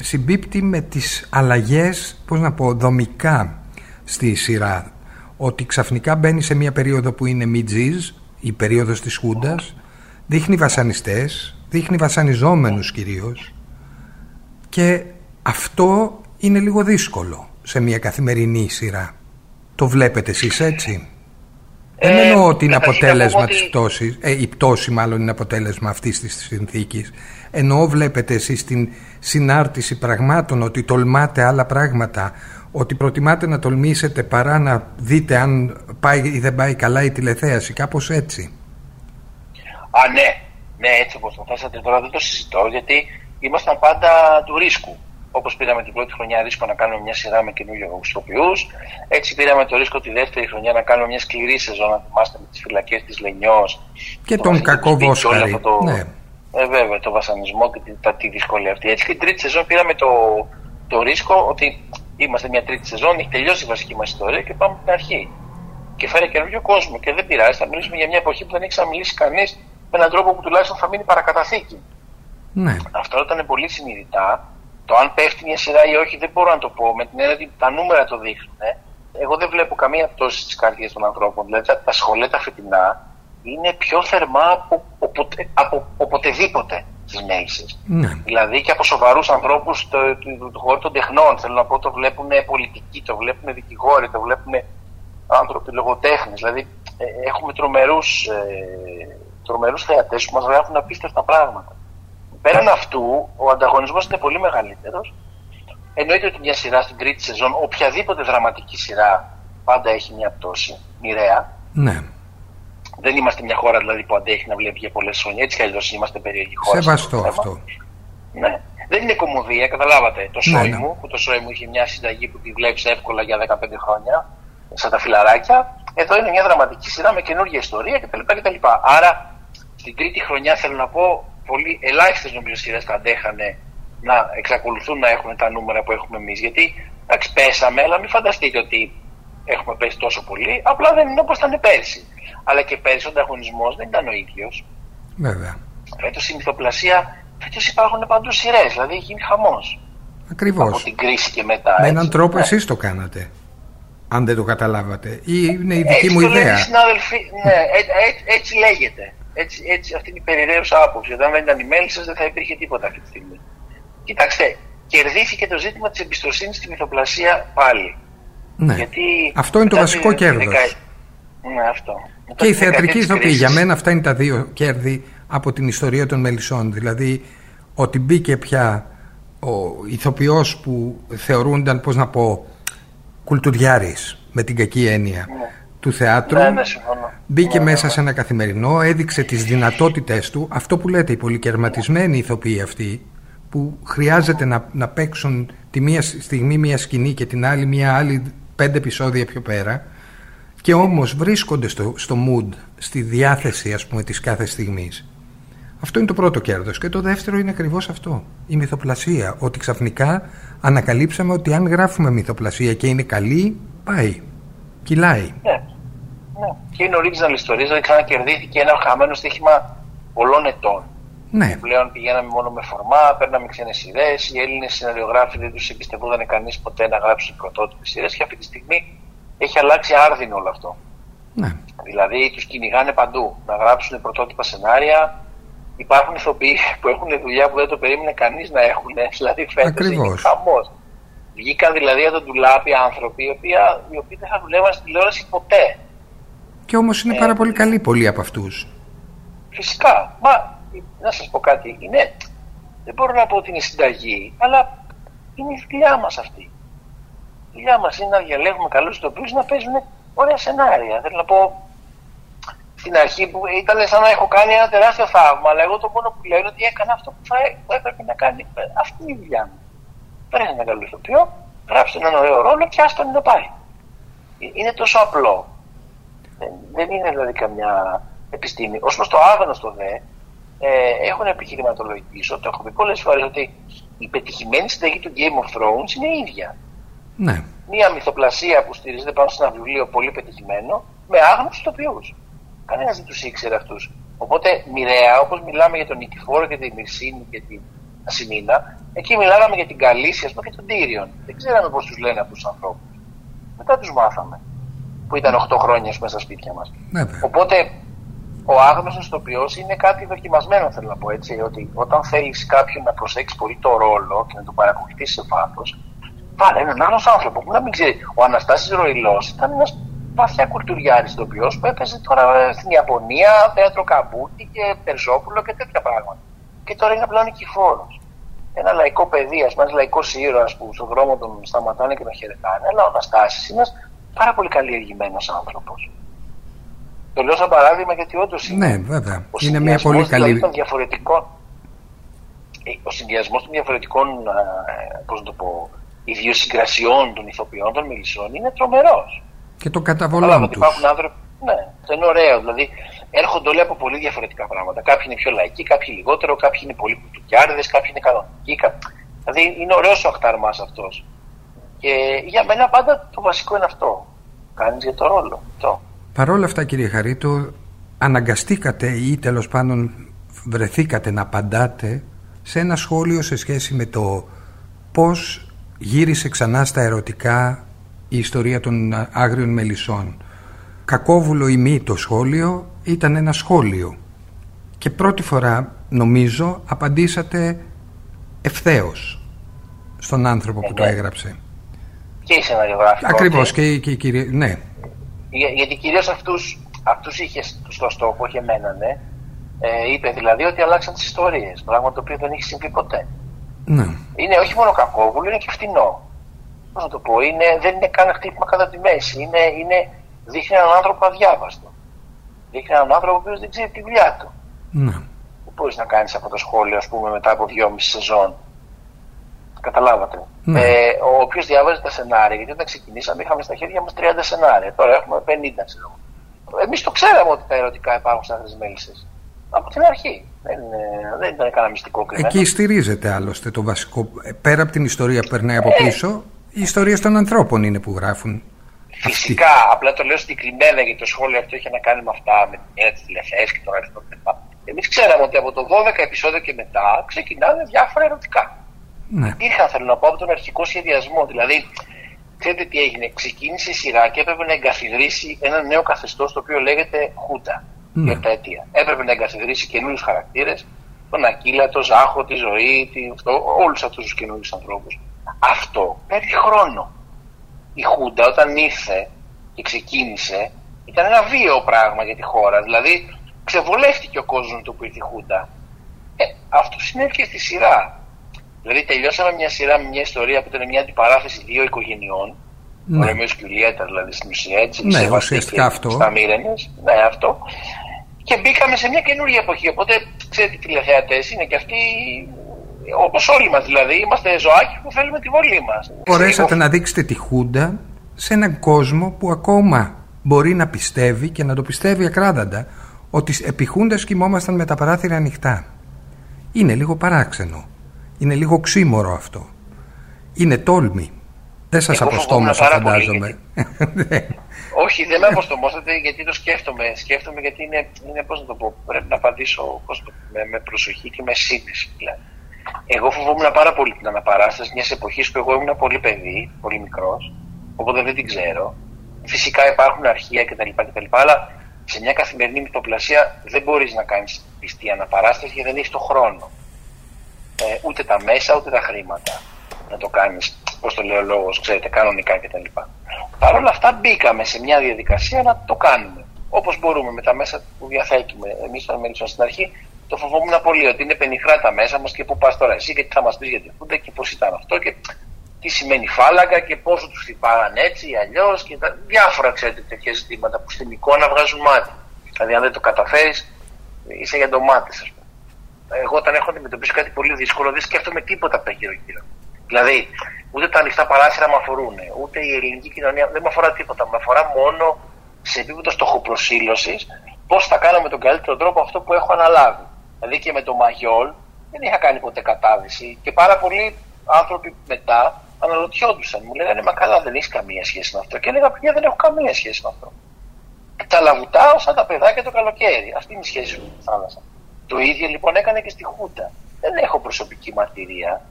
συμπίπτει με τις αλλαγές, πώς να πω, δομικά στη σειρά. Ότι ξαφνικά μπαίνει σε μια περίοδο που είναι μιτζής, η περίοδος της Χούντας, δείχνει βασανιστές, δείχνει βασανιζόμενους κυρίως και αυτό είναι λίγο δύσκολο σε μια καθημερινή σειρά. Το βλέπετε εσείς έτσι; Ε, Δεν εννοώ ότι είναι αποτέλεσμα ότι... της πτώσης, ε, η πτώση μάλλον είναι αποτέλεσμα αυτής της συνθήκης. Εννοώ βλέπετε εσείς την συνάρτηση πραγμάτων, ότι τολμάτε άλλα πράγματα, ότι προτιμάτε να τολμήσετε παρά να δείτε αν πάει ή δεν πάει καλά η τηλεθέαση, κάπως έτσι. Α, ναι, ναι, έτσι όπως το θέσατε τώρα δεν το συζητώ, γιατί ήμασταν πάντα του ρίσκου. Όπως πήραμε την πρώτη χρονιά ρίσκο να κάνουμε μια σειρά με καινούργιου ηθοποιού, έτσι πήραμε το ρίσκο τη δεύτερη χρονιά να κάνουμε μια σκληρή σεζόν, να θυμάστε με τις φυλακές της Λενιός. Και τον κακό Βόσκαρη. Το... Ναι. Ε, βέβαια, το βασανισμό και τη, τη δυσκολία αυτή. Έτσι και την τρίτη σεζόν πήραμε το, το ρίσκο ότι είμαστε μια τρίτη σεζόν, έχει τελειώσει η βασική μας ιστορία και πάμε από την αρχή. Και φέρε καινούριο κόσμο. Και δεν πειράζει, θα μιλήσουμε για μια εποχή που δεν έχει μιλήσει κανείς με έναν τρόπο που τουλάχιστον θα μείνει παρακαταθήκη. Ναι. Αυτό ήταν πολύ συνειδητά το αν πέφτει μια σειρά ή όχι δεν μπορώ να το πω με την έννοια ότι τα νούμερα το δείχνουν. Εγώ δεν βλέπω καμία πτώση στις καρδιές των ανθρώπων. Δηλαδή τα σχολεία τα φετινά είναι πιο θερμά από, οποτε, από οποτεδήποτε στι μέλισσε. Ναι. Δηλαδή και από σοβαρούς ανθρώπους του, του, χώρου των τεχνών. Θέλω να πω, το βλέπουν πολιτικοί, το βλέπουν δικηγόροι, το βλέπουν άνθρωποι λογοτέχνες. Δηλαδή ε, έχουμε τρομερούς ε, τρομερούς θεατές που μας γράφουν απίστευτα πράγματα. Πέραν αυτού, ο ανταγωνισμός είναι πολύ μεγαλύτερος. Εννοείται ότι μια σειρά στην τρίτη σεζόν, οποιαδήποτε δραματική σειρά, πάντα έχει μια πτώση μοιραία. Ναι. Δεν είμαστε μια χώρα δηλαδή που αντέχει να βλέπει για πολλές χρόνια. Έτσι κι αλλιώς είμαστε περίεργη χώρα. Σεβαστό αυτό. Ναι. Δεν είναι κομμωδία, καταλάβατε. Το Ναι, σόι ναι. μου, που το σόι μου είχε μια συνταγή που τη βλέπεις εύκολα για 15 χρόνια, σαν τα φιλαράκια. Εδώ είναι μια δραματική σειρά με καινούργια ιστορία κτλ. κτλ. Άρα στην τρίτη χρονιά θέλω να πω πολύ ελάχιστες νομίζω σειρές θα αντέχανε να εξακολουθούν να έχουν τα νούμερα που έχουμε εμείς. Γιατί εντάξει, πέσαμε, αλλά μην φανταστείτε ότι έχουμε πέσει τόσο πολύ. Απλά δεν είναι όπως ήταν πέρσι. Αλλά και πέρσι ο ανταγωνισμός δεν ήταν ο ίδιος. Βέβαια. Φέτος η μυθοπλασία, φέτος υπάρχουν παντού σειρές. Δηλαδή έχει γίνει χαμός. Ακριβώς. Από την κρίση και μετά. Με έτσι. έναν τρόπο Ναι. εσείς το κάνατε. Αν δεν το καταλάβατε. Ή είναι η δική Έτσι μου το λένε ιδέα. οι συνάδελφοι, ναι, έ- έ- έτσι λέγεται. Έτσι, έτσι, αυτή είναι η περιραίουσα άποψη. Όταν δεν ήταν οι μέλισσε, δεν θα υπήρχε τίποτα αυτή τη στιγμή. Κοιτάξτε, κερδίθηκε το ζήτημα της εμπιστοσύνης στη μυθοπλασία πάλι. Ναι. Γιατί Αυτό είναι το μετά βασικό τη- τη κέρδος. δεκα- Ναι, αυτό. Μετά Και η τη δεκαετία θεατρική της ηθοποιή. Για κρίσης- μένα αυτά είναι τα δύο κέρδη από την ιστορία των μελισσών. Δηλαδή ότι μπήκε πια ο ηθοποιός που θεωρούνταν, πώς να πω, κουλτουριάρης με την κακή έννοια. Ναι. του θεάτρου. Ναι, ναι, μπήκε μέσα σε ένα καθημερινό, έδειξε τις δυνατότητες του. Αυτό που λέτε, οι πολυκερματισμένοι ηθοποιοί αυτοί, που χρειάζεται να, να παίξουν τη μία στιγμή μία σκηνή και την άλλη μία άλλη πέντε επεισόδια πιο πέρα και όμως βρίσκονται στο, στο mood, στη διάθεση ας πούμε της κάθε στιγμής. Αυτό είναι το πρώτο κέρδος και το δεύτερο είναι ακριβώς αυτό, η μυθοπλασία, ότι ξαφνικά ανακαλύψαμε ότι αν γράφουμε μυθοπλασία και είναι καλή, πάει, κυλάει. Ναι, ναι. και είναι original ιστορία, δηλαδή ξανακερδίθηκε ένα χαμένο στοίχημα πολλών ετών. Ναι. Πλέον πηγαίναμε μόνο με φορμά, παίρναμε ξένες σειρές. Οι Έλληνες σεναριογράφοι δεν τους εμπιστευόταν κανείς ποτέ να γράψουν πρωτότυπες σειρές και αυτή τη στιγμή έχει αλλάξει άρδινο όλο αυτό. Ναι. Δηλαδή τους κυνηγάνε παντού να γράψουν πρωτότυπα σενάρια. Υπάρχουν ηθοποιοί που έχουν δουλειά που δεν το περίμενε κανείς να έχουν. Δηλαδή φέτος είναι χαμός. Βγήκαν δηλαδή από τον ντουλάπι άνθρωποι οι οποίοι, οι οποίοι δεν θα δουλεύαν στην τηλεόραση ποτέ. Και όμως είναι ε, πάρα πολύ καλοί πολλοί από αυτούς. Φυσικά. Μα να σας πω κάτι. Είναι, δεν μπορώ να πω ότι είναι συνταγή, αλλά είναι η δουλειά μας αυτή. Η δουλειά μας είναι να διαλέγουμε καλούς ηθοποιού να παίζουν ωραία σενάρια. Θέλω να πω, στην αρχή που ήταν σαν να έχω κάνει ένα τεράστιο θαύμα, αλλά εγώ το μόνο που λέω είναι ότι έκανα αυτό που θα έπρεπε να κάνει. Αυτή είναι η δουλειά μου. Παίρνει ένα καλό ηθοποιό, γράψτε έναν ωραίο ρόλο και άστον να πάει. Ε, είναι τόσο απλό. Δεν, είναι δηλαδή καμιά επιστήμη. Ω προς το άγνωστο δε, ε, έχουν επιχειρηματολογήσει, το έχω πει πολλές φορές, ότι η πετυχημένη συνταγή του Game of Thrones είναι η ίδια. Ναι. Μία μυθοπλασία που στηρίζεται πάνω σε ένα βιβλίο πολύ πετυχημένο με άγνωστους τοπιούς. Κανένας δεν τους ήξερε αυτούς. Οπότε μοιραία, όπως μιλάμε για τον Νικηφόρο και τη Μυρσίνη και την Ασημίνα, εκεί μιλάγαμε για την Καλύση πούμε, και τον Τύριον. Δεν ξέραμε πώς τους λένε αυτούς τους ανθρώπους. Μετά τους μάθαμε. Που ήταν 8 χρόνια μέσα στα σπίτια μας. Ναι, Οπότε ο άγνωστος τοπίο είναι κάτι δοκιμασμένο, θέλω να πω έτσι. Ότι όταν θέλεις κάποιον να προσέξεις πολύ το ρόλο και να το παρακολουθήσει σε βάθος, βάλε έναν άλλος άνθρωπο που να μην ξέρει. Ο Αναστάσης Ροηλό ήταν ένας βαθιά κουλτουριάρης τοπίο που έπαιζε τώρα στην Ιαπωνία, θέατρο Καμπούτι και Περζόπουλο και τέτοια πράγματα. Και τώρα είναι απλά νικηφόρος. Ένα λαϊκό παιδί, ας πούμε, ένας λαϊκός ήρωας που στον δρόμο τον σταματάνε και τον χαιρετάνε, αλλά ο Αναστάσης είναι ένας πάρα πολύ καλλιεργημένος άνθρωπος. Το λέω σαν παράδειγμα γιατί όντως είναι. Ναι, βέβαια. είναι μια πολύ δηλαδή καλή. Των διαφορετικών, ε, ο συνδυασμός των διαφορετικών πώς να το πω, ιδιοσυγκρασιών των ηθοποιών των μιλισσών είναι τρομερός. Και το καταβολών τους. Υπάρχουν άνθρωποι. Ναι, αυτό είναι ωραίο. Δηλαδή έρχονται όλοι από πολύ διαφορετικά πράγματα. Κάποιοι είναι πιο λαϊκοί, κάποιοι λιγότερο, κάποιοι είναι πολύ κουτουκιάριδες, κάποιοι είναι κανονικοί. Δηλαδή είναι ωραίος ο αχταρμάς αυτός. Και για μένα πάντα το βασικό είναι αυτό. Κάνεις για το ρόλο. Αυτό. Παρ' όλα αυτά κύριε Χαρίτο αναγκαστήκατε ή τέλος πάντων βρεθήκατε να απαντάτε σε ένα σχόλιο σε σχέση με το πώς γύρισε ξανά στα ερωτικά η ιστορία των άγριων μελισσών. Κακόβουλο ή μη το σχόλιο ήταν ένα σχόλιο και πρώτη φορά νομίζω απαντήσατε ευθέως στον άνθρωπο που το ε, ναι. έγραψε. Και η σεναριογράφη. Ακριβώς και, και η κυρία... Ναι, για, γιατί κυρίως αυτούς αυτούς είχες στο στόχο και εμένα, ναι. Ε, είπε δηλαδή ότι αλλάξαν τις ιστορίες. Πράγμα το οποίο δεν έχει συμβεί ποτέ. Ναι. Είναι όχι μόνο κακόβουλο, είναι και φτηνό. Πώς να το πω, είναι, δεν είναι καν χτύπημα κατά τη μέση. Είναι, είναι, δείχνει έναν άνθρωπο αδιάβαστο. Δείχνει έναν άνθρωπο που δεν ξέρει τη δουλειά του. Ναι. Δεν μπορεί να κάνεις αυτό το σχόλιο, ας πούμε, μετά από δυόμιση σεζόν Καταλάβατε. Ναι. Ε, ο οποίος διάβαζε τα σενάρια, γιατί όταν ξεκινήσαμε είχαμε στα χέρια μας 30 σενάρια. Τώρα έχουμε 50, ξέρω. Εμείς το ξέραμε ότι τα ερωτικά υπάρχουν σαν μέλισσε. Από την αρχή. Δεν, δεν ήταν κανένα μυστικό κρυμμένο. Εκεί στηρίζεται άλλωστε το βασικό. Ε, πέρα από την ιστορία που περνάει από ε, πίσω, οι ιστορίες των ανθρώπων είναι που γράφουν. Φυσικά, Αυτή. απλά το λέω συγκεκριμένα γιατί το σχόλιο αυτό είχε να κάνει με αυτά, με την έννοια τη τηλεφέση και τον αριθμό κτλ. Εμείς ξέραμε ότι από το 12 επεισόδιο και μετά ξεκινάνε διάφορα ερωτικά. Ναι. Υπήρχαν, θέλω να πω, από τον αρχικό σχεδιασμό. Δηλαδή, ξέρετε τι έγινε. Ξεκίνησε η σειρά και έπρεπε να εγκαθιδρύσει ένα νέο καθεστώς το οποίο λέγεται Χούτα. Ναι. Για τα αιτία. Έπρεπε να εγκαθιδρύσει καινούριους χαρακτήρες. Τον Ακύλα, τον Ζάχο, τη ζωή, τη... όλους αυτούς τους καινούριους ανθρώπους. Αυτό παίρνει χρόνο. Η Χούντα όταν ήρθε και ξεκίνησε ήταν ένα βίαιο πράγμα για τη χώρα. Δηλαδή ξεβολεύτηκε ο κόσμος του που ήρθε η Χούντα. Ε, αυτό συνέβη και στη σειρά. Δηλαδή τελειώσαμε μια σειρά με μια ιστορία που ήταν μια αντιπαράθεση δύο οικογενειών Ναι. Ο Ρωμαίο και Ιουλιέτα, δηλαδή στην ουσία έτσι. Ναι, ουσιαστικά αυτό. Στα Μύρενες, ναι, αυτό. Και μπήκαμε σε μια καινούργια εποχή. Οπότε, ξέρετε, οι τηλεθεατές είναι και αυτοί όπως όλοι μας δηλαδή. Είμαστε ζωάκια που θέλουμε τη βολή μας. Μπορέσατε να δείξετε τη Χούντα σε έναν κόσμο που ακόμα μπορεί να πιστεύει και να το πιστεύει ακράδαντα ότι επί Χούντας κοιμόμασταν με τα παράθυρα ανοιχτά. Είναι λίγο παράξενο. Είναι λίγο ξύμορο αυτό. Είναι τόλμη. Δεν σας αποστόμωσα φαντάζομαι. Όχι, δεν με αποστομώσατε γιατί το σκέφτομαι. Σκέφτομαι γιατί είναι, είναι πώς να το πω, πρέπει να απαντήσω με, με προσοχή και με σύνδεση. Δηλαδή. Εγώ φοβόμουν πάρα πολύ την αναπαράσταση μιας εποχής που εγώ ήμουν πολύ παιδί, πολύ μικρός, οπότε δεν την ξέρω. Φυσικά υπάρχουν αρχεία κτλ. κτλ αλλά σε μια καθημερινή μυθοπλασία δεν μπορείς να κάνεις πιστή αναπαράσταση γιατί δεν έχεις το χρόνο. Ε, ούτε τα μέσα ούτε τα χρήματα να το κάνεις, πώς το λέει ο λόγος, ξέρετε, κανονικά κτλ. Παρ' όλα αυτά μπήκαμε σε μια διαδικασία να το κάνουμε. Όπως μπορούμε με τα μέσα που διαθέτουμε. Εμείς, όταν μιλήσαμε στην αρχή, το φοβόμουν πολύ ότι είναι πενιχρά τα μέσα μας και πού πας τώρα εσύ και τι θα μας πεις για τη Φούντα και πώς ήταν αυτό και τι σημαίνει φάλαγγα και πόσο τους χτυπάγαν έτσι ή αλλιώς και τα διάφορα ξέρετε τέτοια ζητήματα που στην εικόνα βγάζουν μάτι. Δηλαδή, αν δεν το καταφέρεις, είσαι για το μάτι, ας πούμε. Εγώ όταν έχω αντιμετωπίσει κάτι πολύ δύσκολο, δεν σκέφτομαι τίποτα από τα γύρω-γύρω. Δηλαδή, ούτε τα ανοιχτά παράθυρα με αφορούν, ούτε η ελληνική κοινωνία δεν με αφορά τίποτα. Με αφορά μόνο σε επίπεδο στοχοπροσύλωση πώς θα κάνω με τον καλύτερο τρόπο αυτό που έχω αναλάβει. Δηλαδή και με το Μαγιόλ δεν είχα κάνει ποτέ κατάδυση και πάρα πολλοί άνθρωποι μετά αναρωτιόντουσαν. Μου λέγανε Μα καλά, δεν έχεις καμία σχέση με αυτό. Και έλεγα Παιδιά, δεν έχω καμία σχέση με αυτό. Τα λαβουτάω σαν τα παιδάκια το καλοκαίρι. Αυτή είναι η σχέση μου με τη θάλασσα. Το ίδιο λοιπόν έκανε και στη Χούτα. Δεν έχω προσωπική μαρτυρία.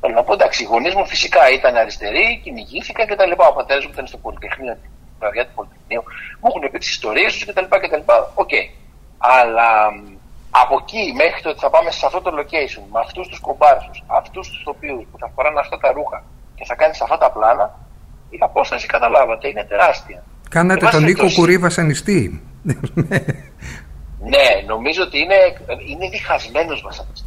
Θέλω να πω εντάξει, οι γονείς μου φυσικά ήταν αριστεροί, κυνηγήθηκαν κτλ. Ο πατέρας μου ήταν στο Πολυτεχνείο, την βραδιά του Πολυτεχνείου. Μου έχουν πει τι ιστορίες τους κτλ. ΟΚ. Αλλά από εκεί μέχρι το ότι θα πάμε σε αυτό το location, με αυτούς τους κομπάρσους, αυτούς τους τύπους που θα φοράνε αυτά τα ρούχα και θα κάνεις αυτά τα πλάνα, η απόσταση καταλάβατε είναι τεράστια. Κάνατε τον Νίκο Κουρή βασανιστή. ναι, νομίζω ότι είναι, είναι διχασμένος βασανιστή.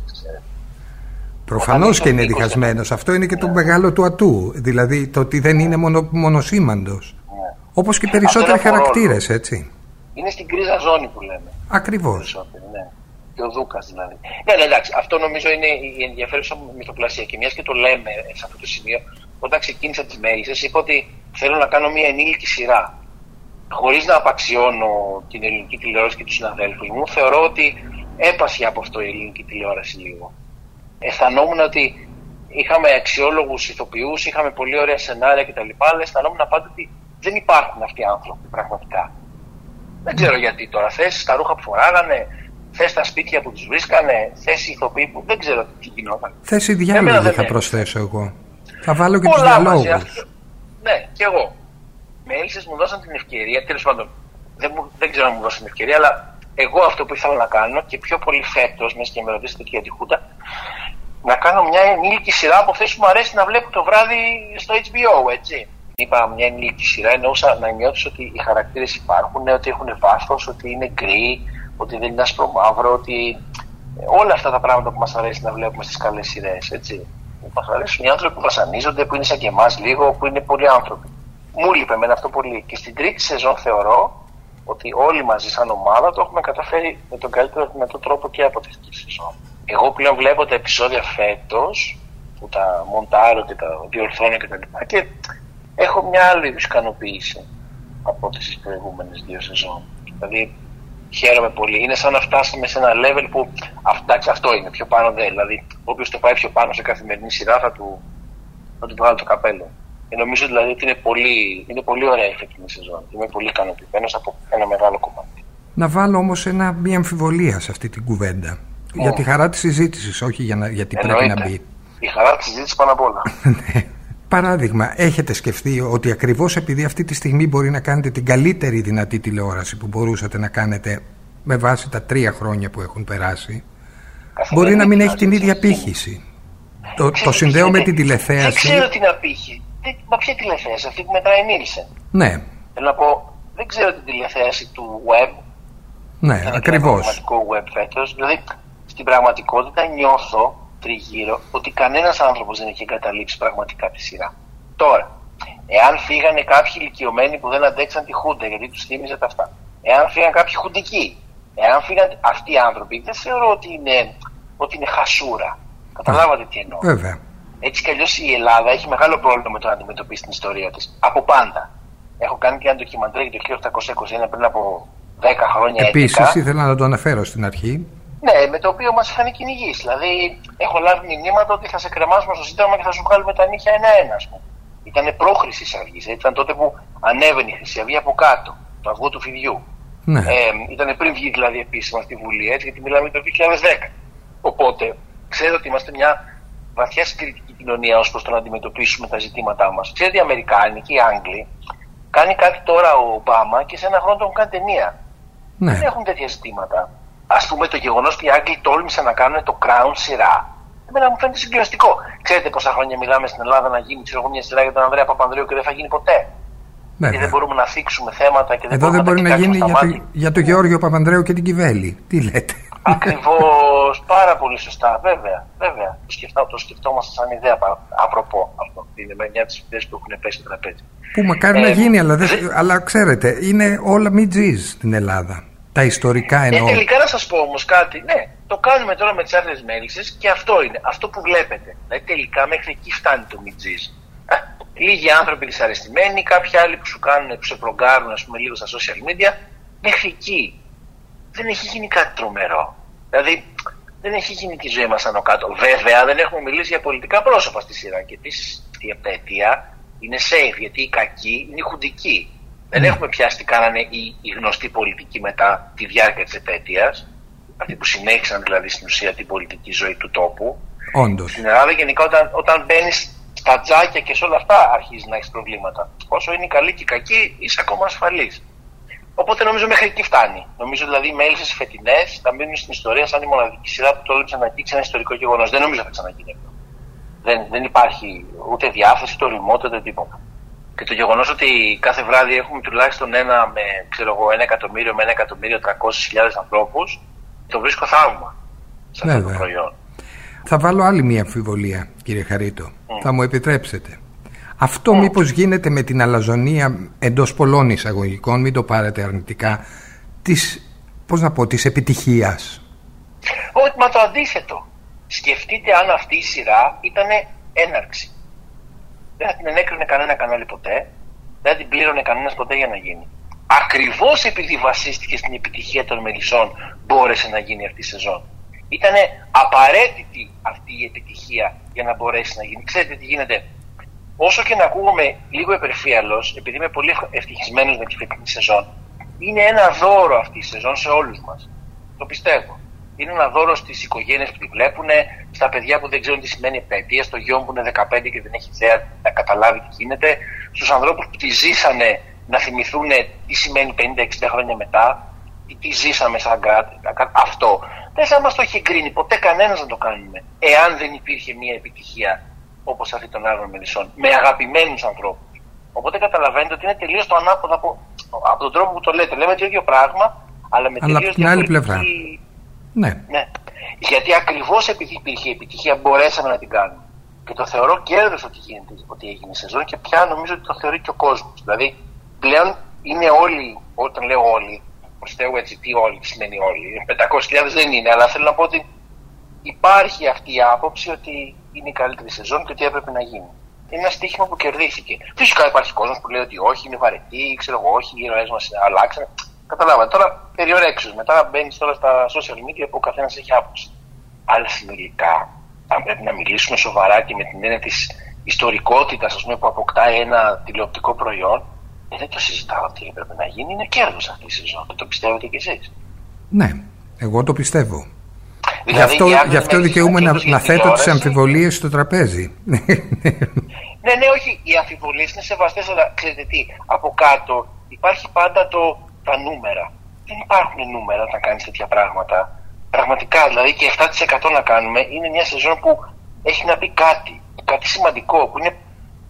Προφανώς και είναι διχασμένος. Αυτό είναι και το ναι. μεγάλο του ατού. Δηλαδή το ότι δεν είναι μονο, μονοσήμαντος. Ναι. Όπως και οι περισσότεροι χαρακτήρες, έτσι. Είναι στην κρίζα ζώνη που λέμε. Ακριβώς. Ναι και ο Δούκας δηλαδή. Ναι, ναι, εντάξει, αυτό νομίζω είναι η ενδιαφέρουσα μυθοπλασία. Και μιας και το λέμε σε αυτό το σημείο, όταν ξεκίνησα τις μέλισσε, είπα ότι θέλω να κάνω μια ενήλικη σειρά. Χωρίς να απαξιώνω την ελληνική τηλεόραση και τους συναδέλφους μου, θεωρώ ότι έπασε από αυτό η ελληνική τηλεόραση λίγο. Αισθανόμουν ότι είχαμε αξιόλογους ηθοποιούς, είχαμε πολύ ωραία σενάρια κτλ. Αλλά αισθανόμουν πάντα ότι δεν υπάρχουν αυτοί οι άνθρωποι πραγματικά. Δεν ξέρω γιατί τώρα. Θέσει τα ρούχα που φοράγανε, θες τα σπίτια που τους βρίσκανε, θες ηθοποιοί που δεν ξέρω τι γινόταν. Θέση διάλογο θα προσθέσω εγώ. Θα βάλω και τους διαλόγους. Ναι, και εγώ. Με έλυσε μου δώσαν την ευκαιρία, τέλος πάντων, δεν, δεν ξέρω αν μου δώσαν την ευκαιρία, αλλά εγώ αυτό που ήθελα να κάνω και πιο πολύ φέτος, μέσα και με ρωτήσετε και για τη Χούτα, να κάνω μια ενήλικη σειρά από αυτές που μου αρέσει να βλέπω το βράδυ στο HBO, έτσι. Είπα μια ενήλικη σειρά, εννοούσα να νιώθω ότι οι χαρακτήρες υπάρχουν, ότι έχουν βάθος, ότι είναι γκρι, ότι δεν είναι άσπρο μαύρο, ότι όλα αυτά τα πράγματα που μας αρέσει να βλέπουμε στις καλές σειρές. Μας αρέσουν οι άνθρωποι που βασανίζονται, που είναι σαν και εμάς λίγο, που είναι πολλοί άνθρωποι. Μου λείπει εμένα αυτό πολύ. Και στην τρίτη σεζόν θεωρώ ότι όλοι μαζί σαν ομάδα το έχουμε καταφέρει με τον καλύτερο δυνατό τρόπο και από τη σεζόν. Εγώ πλέον βλέπω τα επεισόδια φέτος που τα μοντάρω και τα διορθώνω και τα λοιπά και έχω μια άλλη είδου ικανοποίηση από τις προηγούμενες δύο σεζόν. Δηλαδή χαίρομαι πολύ. Είναι σαν να φτάσουμε σε ένα level που εντάξει, αυτό είναι, πιο πάνω δεν. Δηλαδή, όποιος το πάει πιο πάνω σε καθημερινή σειρά θα του, θα του βγάλει το καπέλο. Και νομίζω δηλαδή ότι είναι πολύ, είναι πολύ ωραία η φετινή σεζόν. Είμαι πολύ ικανοποιημένος από ένα μεγάλο κομμάτι. Να βάλω όμως μια αμφιβολία σε αυτή την κουβέντα. Oh. Για τη χαρά της συζήτησης, όχι για να, γιατί Εννοείται. πρέπει να μπει. Η χαρά της συζήτησης πάνω απ' όλα. Ναι. Παράδειγμα, έχετε σκεφτεί ότι ακριβώς επειδή αυτή τη στιγμή μπορεί να κάνετε την καλύτερη δυνατή τηλεόραση που μπορούσατε να κάνετε με βάση τα τρία χρόνια που έχουν περάσει, μπορεί να μην έχει την ίδια πύχηση. Το, το συνδέω με την τηλεθέαση. Δεν ξέρω την απήχη. Μα ποια τηλεθέαση, αυτή που μετράει Νίλσεν. Ναι. Θέλω να πω, δεν ξέρω την τηλεθέαση του web. Ναι, ακριβώς. Το web φέτος. Δηλαδή, στην πραγματικότητα νιώθω τριγύρω ότι κανένας άνθρωπος δεν έχει εγκαταλείψει πραγματικά τη σειρά. Τώρα, Εάν φύγανε κάποιοι ηλικιωμένοι που δεν αντέξαν τη Χούντα, γιατί τους θύμιζε τα αυτά. Εάν φύγαν κάποιοι χουντικοί. Εάν φύγαν αυτοί οι άνθρωποι, δεν θεωρώ ότι είναι, ότι είναι χασούρα. Καταλάβατε τι εννοώ. Βέβαια. Έτσι κι αλλιώς η Ελλάδα έχει μεγάλο πρόβλημα με το να αντιμετωπίσει την ιστορία της. Από πάντα. Έχω κάνει και ένα ντοκιμαντρέ για το 1821 πριν από 10 χρόνια. Επίσης, ήθελα να το αναφέρω στην αρχή. Ναι, με το οποίο μας είχαν κυνηγήσει. Δηλαδή, έχω λάβει μηνύματα ότι θα σε κρεμάσουμε στο Σύνταγμα και θα σου βγάλουμε τα νύχια ένα-ένα, ας πούμε. Ήταν προ Χρυσή Αυγής. Ήταν τότε που ανέβαινε η Χρυσή Αυγή από κάτω, το αυγό του φιδιού. Ναι. Ε, ήταν πριν βγει δηλαδή επίσημα στη Βουλή, έτσι, γιατί μιλάμε για το 2010. Οπότε, ξέρω ότι είμαστε μια βαθιά συγκριτική κοινωνία ως προς το να αντιμετωπίσουμε τα ζητήματά μας. Ξέρετε, οι Αμερικάνοι και οι Άγγλοι κάνει κάτι τώρα ο Ομπάμα και σε ένα χρόνο τον κάνει ταινία. Ναι. Δεν έχουν τέτοια ζητήματα. Α πούμε, το γεγονός ότι οι Άγγλοι τόλμησαν να κάνουν το Crown σειρά. Εμένα μου φαίνεται συγκλονιστικό. Ξέρετε πόσα χρόνια μιλάμε στην Ελλάδα να γίνει ξέρω, μια σειρά για τον Ανδρέα Παπανδρέου και δεν θα γίνει ποτέ. Ναι, Και δεν μπορούμε να θίξουμε θέματα και δεν Εδώ δεν μπορεί μπορούμε να τα γίνει κοιτάξουμε για στα το, για το Γεώργιο Παπανδρέου και την Κιβέλη. Τι λέτε; Ακριβώς, πάρα πολύ σωστά. Βέβαια, βέβαια. Το, σκεφτά, το σκεφτόμαστε σαν ιδέα. πα- Απροπό αυτό. Είναι με μια από τις ιδέες που έχουν πέσει στο τραπέζι. Που μακάρι να Ε, γίνει, αλλά, δεν, δε- αλλά ξέρετε, είναι όλα μη τζιζ στην Ελλάδα. Τα ιστορικά Ε, εννοώ. τελικά να σας πω όμως κάτι. Ναι, το κάνουμε τώρα με τις άρθρε μέλισσες και αυτό είναι. Αυτό που βλέπετε. Δηλαδή τελικά μέχρι εκεί φτάνει το μιτζή. Λίγοι άνθρωποι δυσαρεστημένοι, κάποιοι άλλοι που σου κάνουν, που σε προγκάρουν, ας πούμε, λίγο στα social media. Μέχρι εκεί. Δεν έχει γίνει κάτι τρομερό. Δηλαδή, δεν έχει γίνει τη ζωή μας άνω κάτω. Βέβαια, δεν έχουμε μιλήσει για πολιτικά πρόσωπα στη σειρά. Και επίσης η επταετία είναι safe, γιατί οι κακοί είναι οι χουντικοί. Δεν έχουμε πιάσει τι κάνανε οι, οι γνωστοί πολιτικοί μετά τη διάρκεια της επέτεια. Αυτοί που συνέχισαν δηλαδή στην ουσία την πολιτική ζωή του τόπου. Όντως. Στην Ελλάδα γενικά όταν, όταν μπαίνεις στα τζάκια και σε όλα αυτά αρχίζεις να έχεις προβλήματα. Όσο είναι οι καλοί και οι κακοί, είσαι ακόμα ασφαλής. Οπότε νομίζω μέχρι εκεί φτάνει. Νομίζω δηλαδή οι μέλισσε φετινές θα μείνουν στην ιστορία σαν η μοναδική σειρά που τόλμησε να αγγίξει ένα ιστορικό γεγονός. Δεν νομίζω θα ξαναγίνει αυτό. Δεν, δεν υπάρχει ούτε διάθεση, ούτε οριμότητα, ούτε τίποτα. Και το γεγονός ότι κάθε βράδυ έχουμε τουλάχιστον ένα με ξέρω εγώ, ένα εκατομμύριο με ένα εκατομμύριο τρακόσιες χιλιάδες ανθρώπους, το βρίσκω θαύμα σε αυτό το Βέβαια. προϊόν. Θα βάλω άλλη μία αμφιβολία, κύριε Χαρίτο. Θα μου επιτρέψετε. Αυτό μήπως γίνεται με την αλαζονία εντός πολλών εισαγωγικών, μην το πάρετε αρνητικά, της, πώς να πω, της επιτυχίας; Όχι, μα το αντίθετο. Σκεφτείτε αν αυτή η σειρά ήταν έναρξη. Δεν θα την ενέκρινε κανένα κανάλι ποτέ. Δεν θα την πλήρωνε κανένας ποτέ για να γίνει. Ακριβώς επειδή βασίστηκε στην επιτυχία των μελισσών, μπόρεσε να γίνει αυτή η σεζόν. Ήταν απαραίτητη αυτή η επιτυχία για να μπορέσει να γίνει. Ξέρετε τι γίνεται; Όσο και να ακούγομαι λίγο υπερφύαλος, επειδή είμαι πολύ ευτυχισμένος με τη φετινή σεζόν, είναι ένα δώρο αυτή η σεζόν σε όλους μας. Το πιστεύω. Είναι ένα δώρο στις οικογένειες που τη βλέπουν, στα παιδιά που δεν ξέρουν τι σημαίνει επαιτία, στο γιο μου που είναι 15 και δεν έχει ιδέα να καταλάβει τι γίνεται, στους ανθρώπους που τη ζήσανε να θυμηθούν τι σημαίνει 50-60 χρόνια μετά, τι, τι ζήσαμε σαν κράτη. Αυτό δεν θα μας το έχει εγκρίνει ποτέ κανένας να το κάνουμε, εάν δεν υπήρχε μια επιτυχία όπως αυτή των άλλων μελισσών, με αγαπημένους ανθρώπους. Οπότε καταλαβαίνετε ότι είναι τελείως το ανάποδο από, από τον τρόπο που το λέτε. Λέμε το ίδιο πράγμα, αλλά με Αλλά τελείως από την άλλη πλευρά. Ναι. Ναι. Γιατί ακριβώς επειδή υπήρχε η επιτυχία, μπορέσαμε να την κάνουμε. Και το θεωρώ κέρδος ότι, γίνεται, ότι έγινε η σεζόν και πια νομίζω ότι το θεωρεί και ο κόσμος. Δηλαδή πλέον είναι όλοι, όταν λέω όλοι, προς Θεού έτσι, τι όλοι, τι σημαίνει όλοι. 500.000 δεν είναι, αλλά θέλω να πω ότι υπάρχει αυτή η άποψη ότι είναι η καλύτερη σεζόν και ότι έπρεπε να γίνει. Είναι ένα στοίχημα που κερδίθηκε. Φυσικά υπάρχει κόσμος που λέει ότι όχι, είναι βαρετή, ξέρω εγώ, όχι, οι ροέ μας αλλάξαν. Καταλάβατε. Τώρα περιορέξω. Μετά μπαίνεις τώρα στα social media που ο καθένας έχει άποψη. Αλλά συνολικά, αν πρέπει να μιλήσουμε σοβαρά και με την έννοια της ιστορικότητας που αποκτάει ένα τηλεοπτικό προϊόν, ε, δεν το συζητάω ότι έπρεπε να γίνει. Είναι κέρδος αυτή η σεζόν. Το πιστεύετε κι εσείς; Ναι, εγώ το πιστεύω. Δηλαδή, γι' αυτό, οι άλλοι γι αυτό με δικαιούμαι να, τις να θέτω τις τηλεόραση- αμφιβολίες στο τραπέζι. Ναι, ναι, όχι. Οι αμφιβολίες είναι σεβαστές, αλλά ξέρετε τι, από κάτω υπάρχει πάντα το, τα νούμερα. Δεν υπάρχουν νούμερα όταν κάνεις τέτοια πράγματα. Πραγματικά, δηλαδή και 7% να κάνουμε είναι μια σεζόν που έχει να πει κάτι. Κάτι σημαντικό, που είναι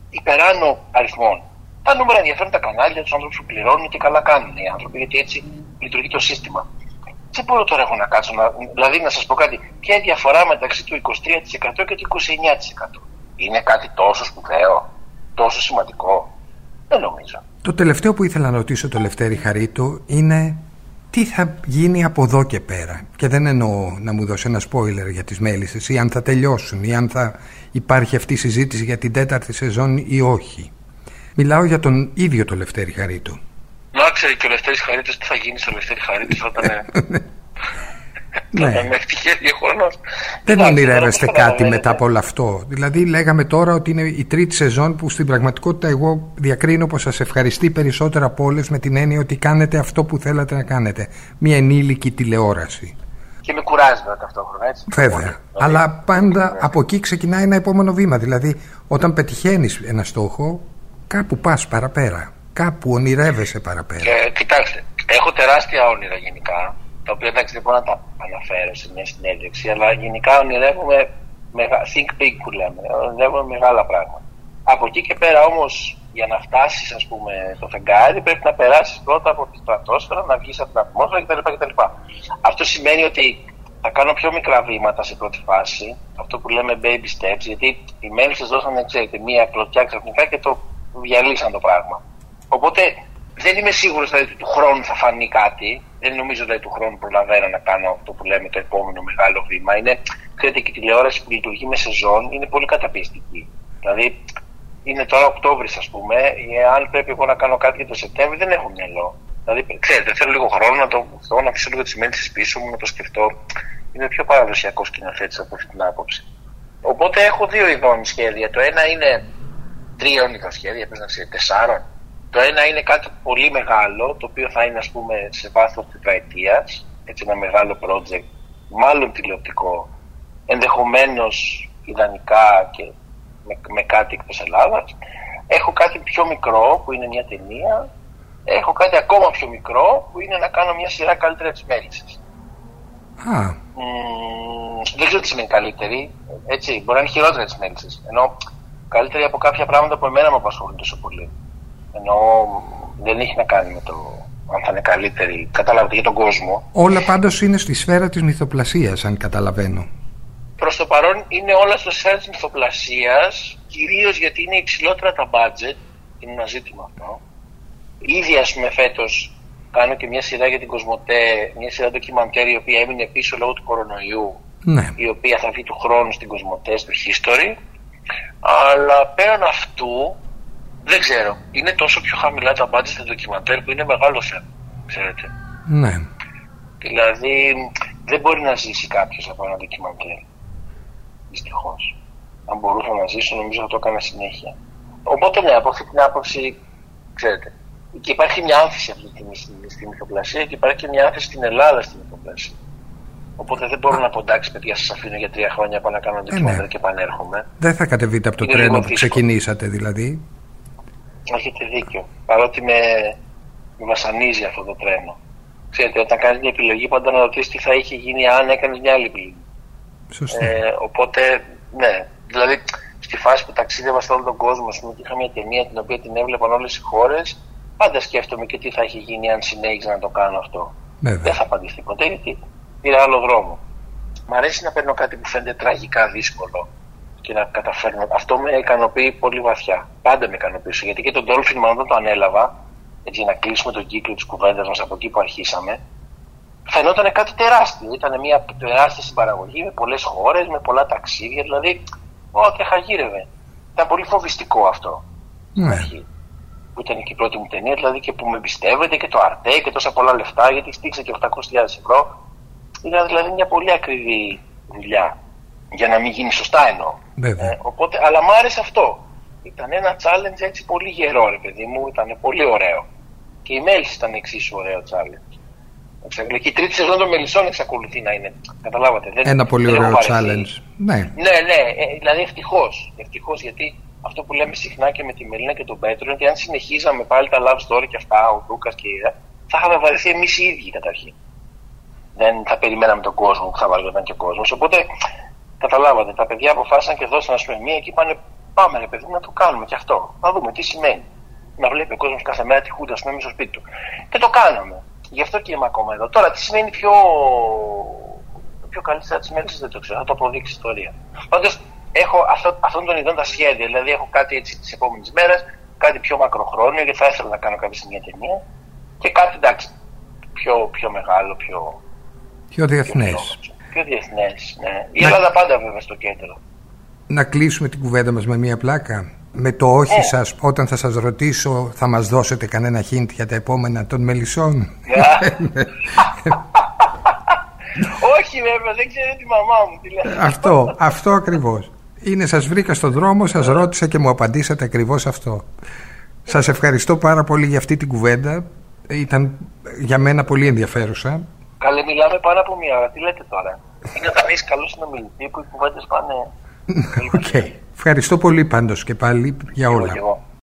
υπεράνω αριθμών. Τα νούμερα ενδιαφέρουν τα κανάλια, τους άνθρωπου που πληρώνουν και καλά κάνουν οι άνθρωποι, γιατί έτσι λειτουργεί το σύστημα. Δεν μπορώ τώρα εγώ να κάτσω να. Δηλαδή, να σας πω κάτι. Ποια είναι η διαφορά μεταξύ του 23% και του 29%. Είναι κάτι τόσο σπουδαίο, τόσο σημαντικό; Δεν νομίζω. Το τελευταίο που ήθελα να ρωτήσω το Λευτέρη Χαρίτο είναι τι θα γίνει από εδώ και πέρα. Και δεν εννοώ να μου δώσει ένα spoiler για τις μέλισσες ή αν θα τελειώσουν ή αν θα υπάρχει αυτή η συζήτηση για την τέταρτη σεζόν ή όχι. Μιλάω για τον ίδιο το Λευτέρη Χαρίτο. Να ξέρει και ο Λευτέρης Χαρίτος τι θα γίνει στο Λευτέρη Χαρίτος όταν ναι. Δεν ονειρεύεστε κάτι μετά από όλο αυτό. Δηλαδή, λέγαμε τώρα ότι είναι η τρίτη σεζόν που στην πραγματικότητα εγώ διακρίνω πως σας ευχαριστεί περισσότερο από όλες με την έννοια ότι κάνετε αυτό που θέλατε να κάνετε. Μια ενήλικη τηλεόραση. Και με κουράζει βέβαια ταυτόχρονα, έτσι. Βέβαια. Αλλά πάντα από εκεί ξεκινάει ένα επόμενο βήμα. Δηλαδή, όταν πετυχαίνεις ένα στόχο, κάπου πας παραπέρα. Κάπου ονειρεύεσαι παραπέρα. Και, κοιτάξτε, έχω τεράστια όνειρα γενικά τα οποία εντάξει δεν μπορώ να τα αναφέρω σε μια συνέντευξη, αλλά γενικά ονειρεύουμε think big που λέμε, ονειρεύουμε μεγάλα πράγματα. Από εκεί και πέρα όμως, για να φτάσεις ας πούμε το φεγγάρι πρέπει να περάσεις πρώτα από τη στρατόσφαιρα, να βγεις από την ατμόσφαιρα κτλ. Αυτό σημαίνει ότι θα κάνω πιο μικρά βήματα σε πρώτη φάση, αυτό που λέμε baby steps, γιατί οι μέλισσε δώσανε, ξέρετε, μία κλωτιά ξαφνικά και το διαλύσαν το πράγμα. Οπότε δεν είμαι σίγουρος ότι του χρόνου θα φανεί κάτι. Δεν νομίζω ότι του χρόνου προλαβαίνω να κάνω αυτό που λέμε το επόμενο μεγάλο βήμα. Είναι, ξέρετε, και η τηλεόραση που λειτουργεί με σεζόν είναι πολύ καταπιεστική. Δηλαδή, είναι τώρα Οκτώβρης, ας πούμε, αν πρέπει εγώ να κάνω κάτι για το Σεπτέμβριο, δεν έχω μυαλό. Δηλαδή, ξέρετε, θέλω λίγο χρόνο να το δω, να αφήσω λίγο τις μέλισσε πίσω μου, να το σκεφτώ. Είμαι πιο παραδοσιακός σκηνοθέτης από αυτή την άποψη. Οπότε έχω δύο ειδών σχέδια. Το ένα είναι τριών ειδών σχέδια, πες να ξέρει, τεσσάρων το ένα είναι κάτι πολύ μεγάλο, το οποίο θα είναι ας πούμε σε βάθος τετραετίας, έτσι ένα μεγάλο project, μάλλον τηλεοπτικό, ενδεχομένως ιδανικά και με, με κάτι εκτός Ελλάδας. Έχω κάτι πιο μικρό που είναι μια ταινία, έχω κάτι ακόμα πιο μικρό που είναι να κάνω μια σειρά καλύτερα της μέλισσας. Ah. δεν ξέρω τι σημαίνει καλύτερη, έτσι, μπορεί να είναι χειρότερα της μέλισσας, ενώ καλύτερη από κάποια πράγματα που εμένα με απασχολούν τόσο πολύ. Ενώ δεν έχει να κάνει με το αν θα είναι καλύτερη. Καταλάβετε για τον κόσμο. Όλα πάντως είναι στη σφαίρα της μυθοπλασίας, αν καταλαβαίνω. Προς το παρόν είναι όλα στη σφαίρα της μυθοπλασίας, κυρίως γιατί είναι υψηλότερα τα budget. Είναι ένα ζήτημα αυτό. Ήδη, ας πούμε, φέτος κάνω και μια σειρά για την Κοσμοτέ, μια σειρά ντοκιμαντέρ η οποία έμεινε πίσω λόγω του κορονοϊού. Ναι. Η οποία θα βγει του χρόνου στην Κοσμοτέ, στο History. Αλλά πέραν αυτού, δεν ξέρω. Είναι τόσο πιο χαμηλά τα μπάτια στα ντοκιμαντέρ που είναι μεγάλο θέμα. Ξέρετε. Ναι. Δηλαδή δεν μπορεί να ζήσει κάποιος από ένα ντοκιμαντέρ. Δυστυχώς. Αν μπορούσα να ζήσω, νομίζω θα το έκανα συνέχεια. Οπότε ναι, από αυτή την άποψη, ξέρετε. Και υπάρχει μια άνθηση αυτή τη στιγμή στη μυθοπλασία και υπάρχει και μια άνθηση στην Ελλάδα στη μυθοπλασία. Οπότε δεν μπορώ να πω εντάξει, παιδιά, σας αφήνω για τρία χρόνια πάνω να κάνω ντοκιμαντέρ ε, ναι. και επανέρχομαι. Δεν θα κατεβείτε από το τρένο που ξεκινήσατε δηλαδή. Έχετε δίκιο. Παρότι με, με βασανίζει αυτό το τρένο. Ξέρετε, όταν κάνεις μια επιλογή, πάντα να ρωτήσει τι θα είχε γίνει αν έκανες μια άλλη επιλογή. Σωστά. Ε, οπότε, ναι. Δηλαδή, στη φάση που ταξίδευα σε όλο τον κόσμο, ας πούμε, και είχα μια ταινία την οποία την έβλεπαν όλες οι χώρες, πάντα σκέφτομαι και τι θα είχε γίνει αν συνέχιζα να το κάνω αυτό. Βέβαια. Δεν θα απαντηθεί ποτέ, γιατί πήρα άλλο δρόμο. Μ' αρέσει να παίρνω κάτι που φαίνεται τραγικά δύσκολο και να καταφέρνω. Αυτό με ικανοποιεί πολύ βαθιά. Πάντα με ικανοποιήσει. Γιατί και τον Dolphin, μάλλον όταν το ανέλαβα, έτσι να κλείσουμε τον κύκλο της κουβέντας μας από εκεί που αρχίσαμε, φαινόταν κάτι τεράστιο. Ήταν μια τεράστια συμπαραγωγή με πολλές χώρες, με πολλά ταξίδια. Δηλαδή, ό,τι χαγύρευε. Ήταν πολύ φοβιστικό αυτό. Ναι. Που ήταν και η πρώτη μου ταινία, δηλαδή και που με εμπιστεύεται και το αρτέ και τόσα πολλά λεφτά, γιατί στήξε και 800.000 ευρώ. Ήταν δηλαδή μια πολύ ακριβή δουλειά για να μην γίνει σωστά εννοώ. Ε, οπότε, αλλά μου άρεσε αυτό. Ήταν ένα challenge έτσι πολύ γερό, ρε παιδί μου, ήταν πολύ ωραίο. Και η μέληση ήταν εξίσου ωραίο challenge. Και η τρίτη σεζόν των μελισσών εξακολουθεί να είναι. Καταλάβατε. Δεν, ένα πολύ ωραίο challenge. Ναι, ναι, ναι ε, δηλαδή ευτυχώς. Ευτυχώς, γιατί αυτό που λέμε συχνά και με τη Μελίνα και τον Πέτρο είναι ότι αν συνεχίζαμε πάλι τα love story και αυτά, ο Δούκα και η Ιδα, θα είχαμε βαρεθεί εμείς οι ίδιοι καταρχήν. Δεν θα περιμέναμε τον κόσμο που θα βαριόταν και ο κόσμος. Οπότε Καταλάβατε, τα παιδιά αποφάσισαν και δώσαν πούμε μία και είπαν πάμε ρε παιδί να το κάνουμε και αυτό. Να δούμε τι σημαίνει. Να βλέπει ο κόσμος κάθε μέρα τη χούντα πούμε στο σπίτι του. Και το κάναμε. Γι' αυτό και είμαι ακόμα εδώ. Τώρα τι σημαίνει πιο, πιο καλή σειρά της μέλη δεν το ξέρω. Θα το αποδείξει η ιστορία. Πάντως έχω αυτό, αυτόν τον ειδών τα σχέδια. Δηλαδή έχω κάτι έτσι τις επόμενες μέρες κάτι πιο μακροχρόνιο, γιατί θα ήθελα να κάνω κάποια μια ταινία. Και κάτι εντάξει, πιο, πιο μεγάλο, πιο. Πιο διεθνές. Πιο, πιο διεθνέ, ναι. Η Ελλάδα πάντα βέβαια στο κέντρο. Να κλείσουμε την κουβέντα μας με μία πλάκα. Με το όχι oh. σας, όταν θα σας ρωτήσω, θα μας δώσετε κανένα hint για τα επόμενα των μελισσών; όχι βέβαια, δεν ξέρω τη μαμά μου. Τι αυτό, αυτό ακριβώς. Είναι σας βρήκα στον δρόμο, σας ρώτησα και μου απαντήσατε ακριβώς αυτό. Σας ευχαριστώ πάρα πολύ για αυτή την κουβέντα. Ήταν για μένα πολύ ενδιαφέρουσα. Καλέ, μιλάμε πάνω από μία ώρα. Τι λέτε τώρα; Είναι όταν έχει καλό συνομιλητή που οι κουβέντες πάνε... ΟΚ. Okay. Ευχαριστώ πολύ πάντως και πάλι για όλα.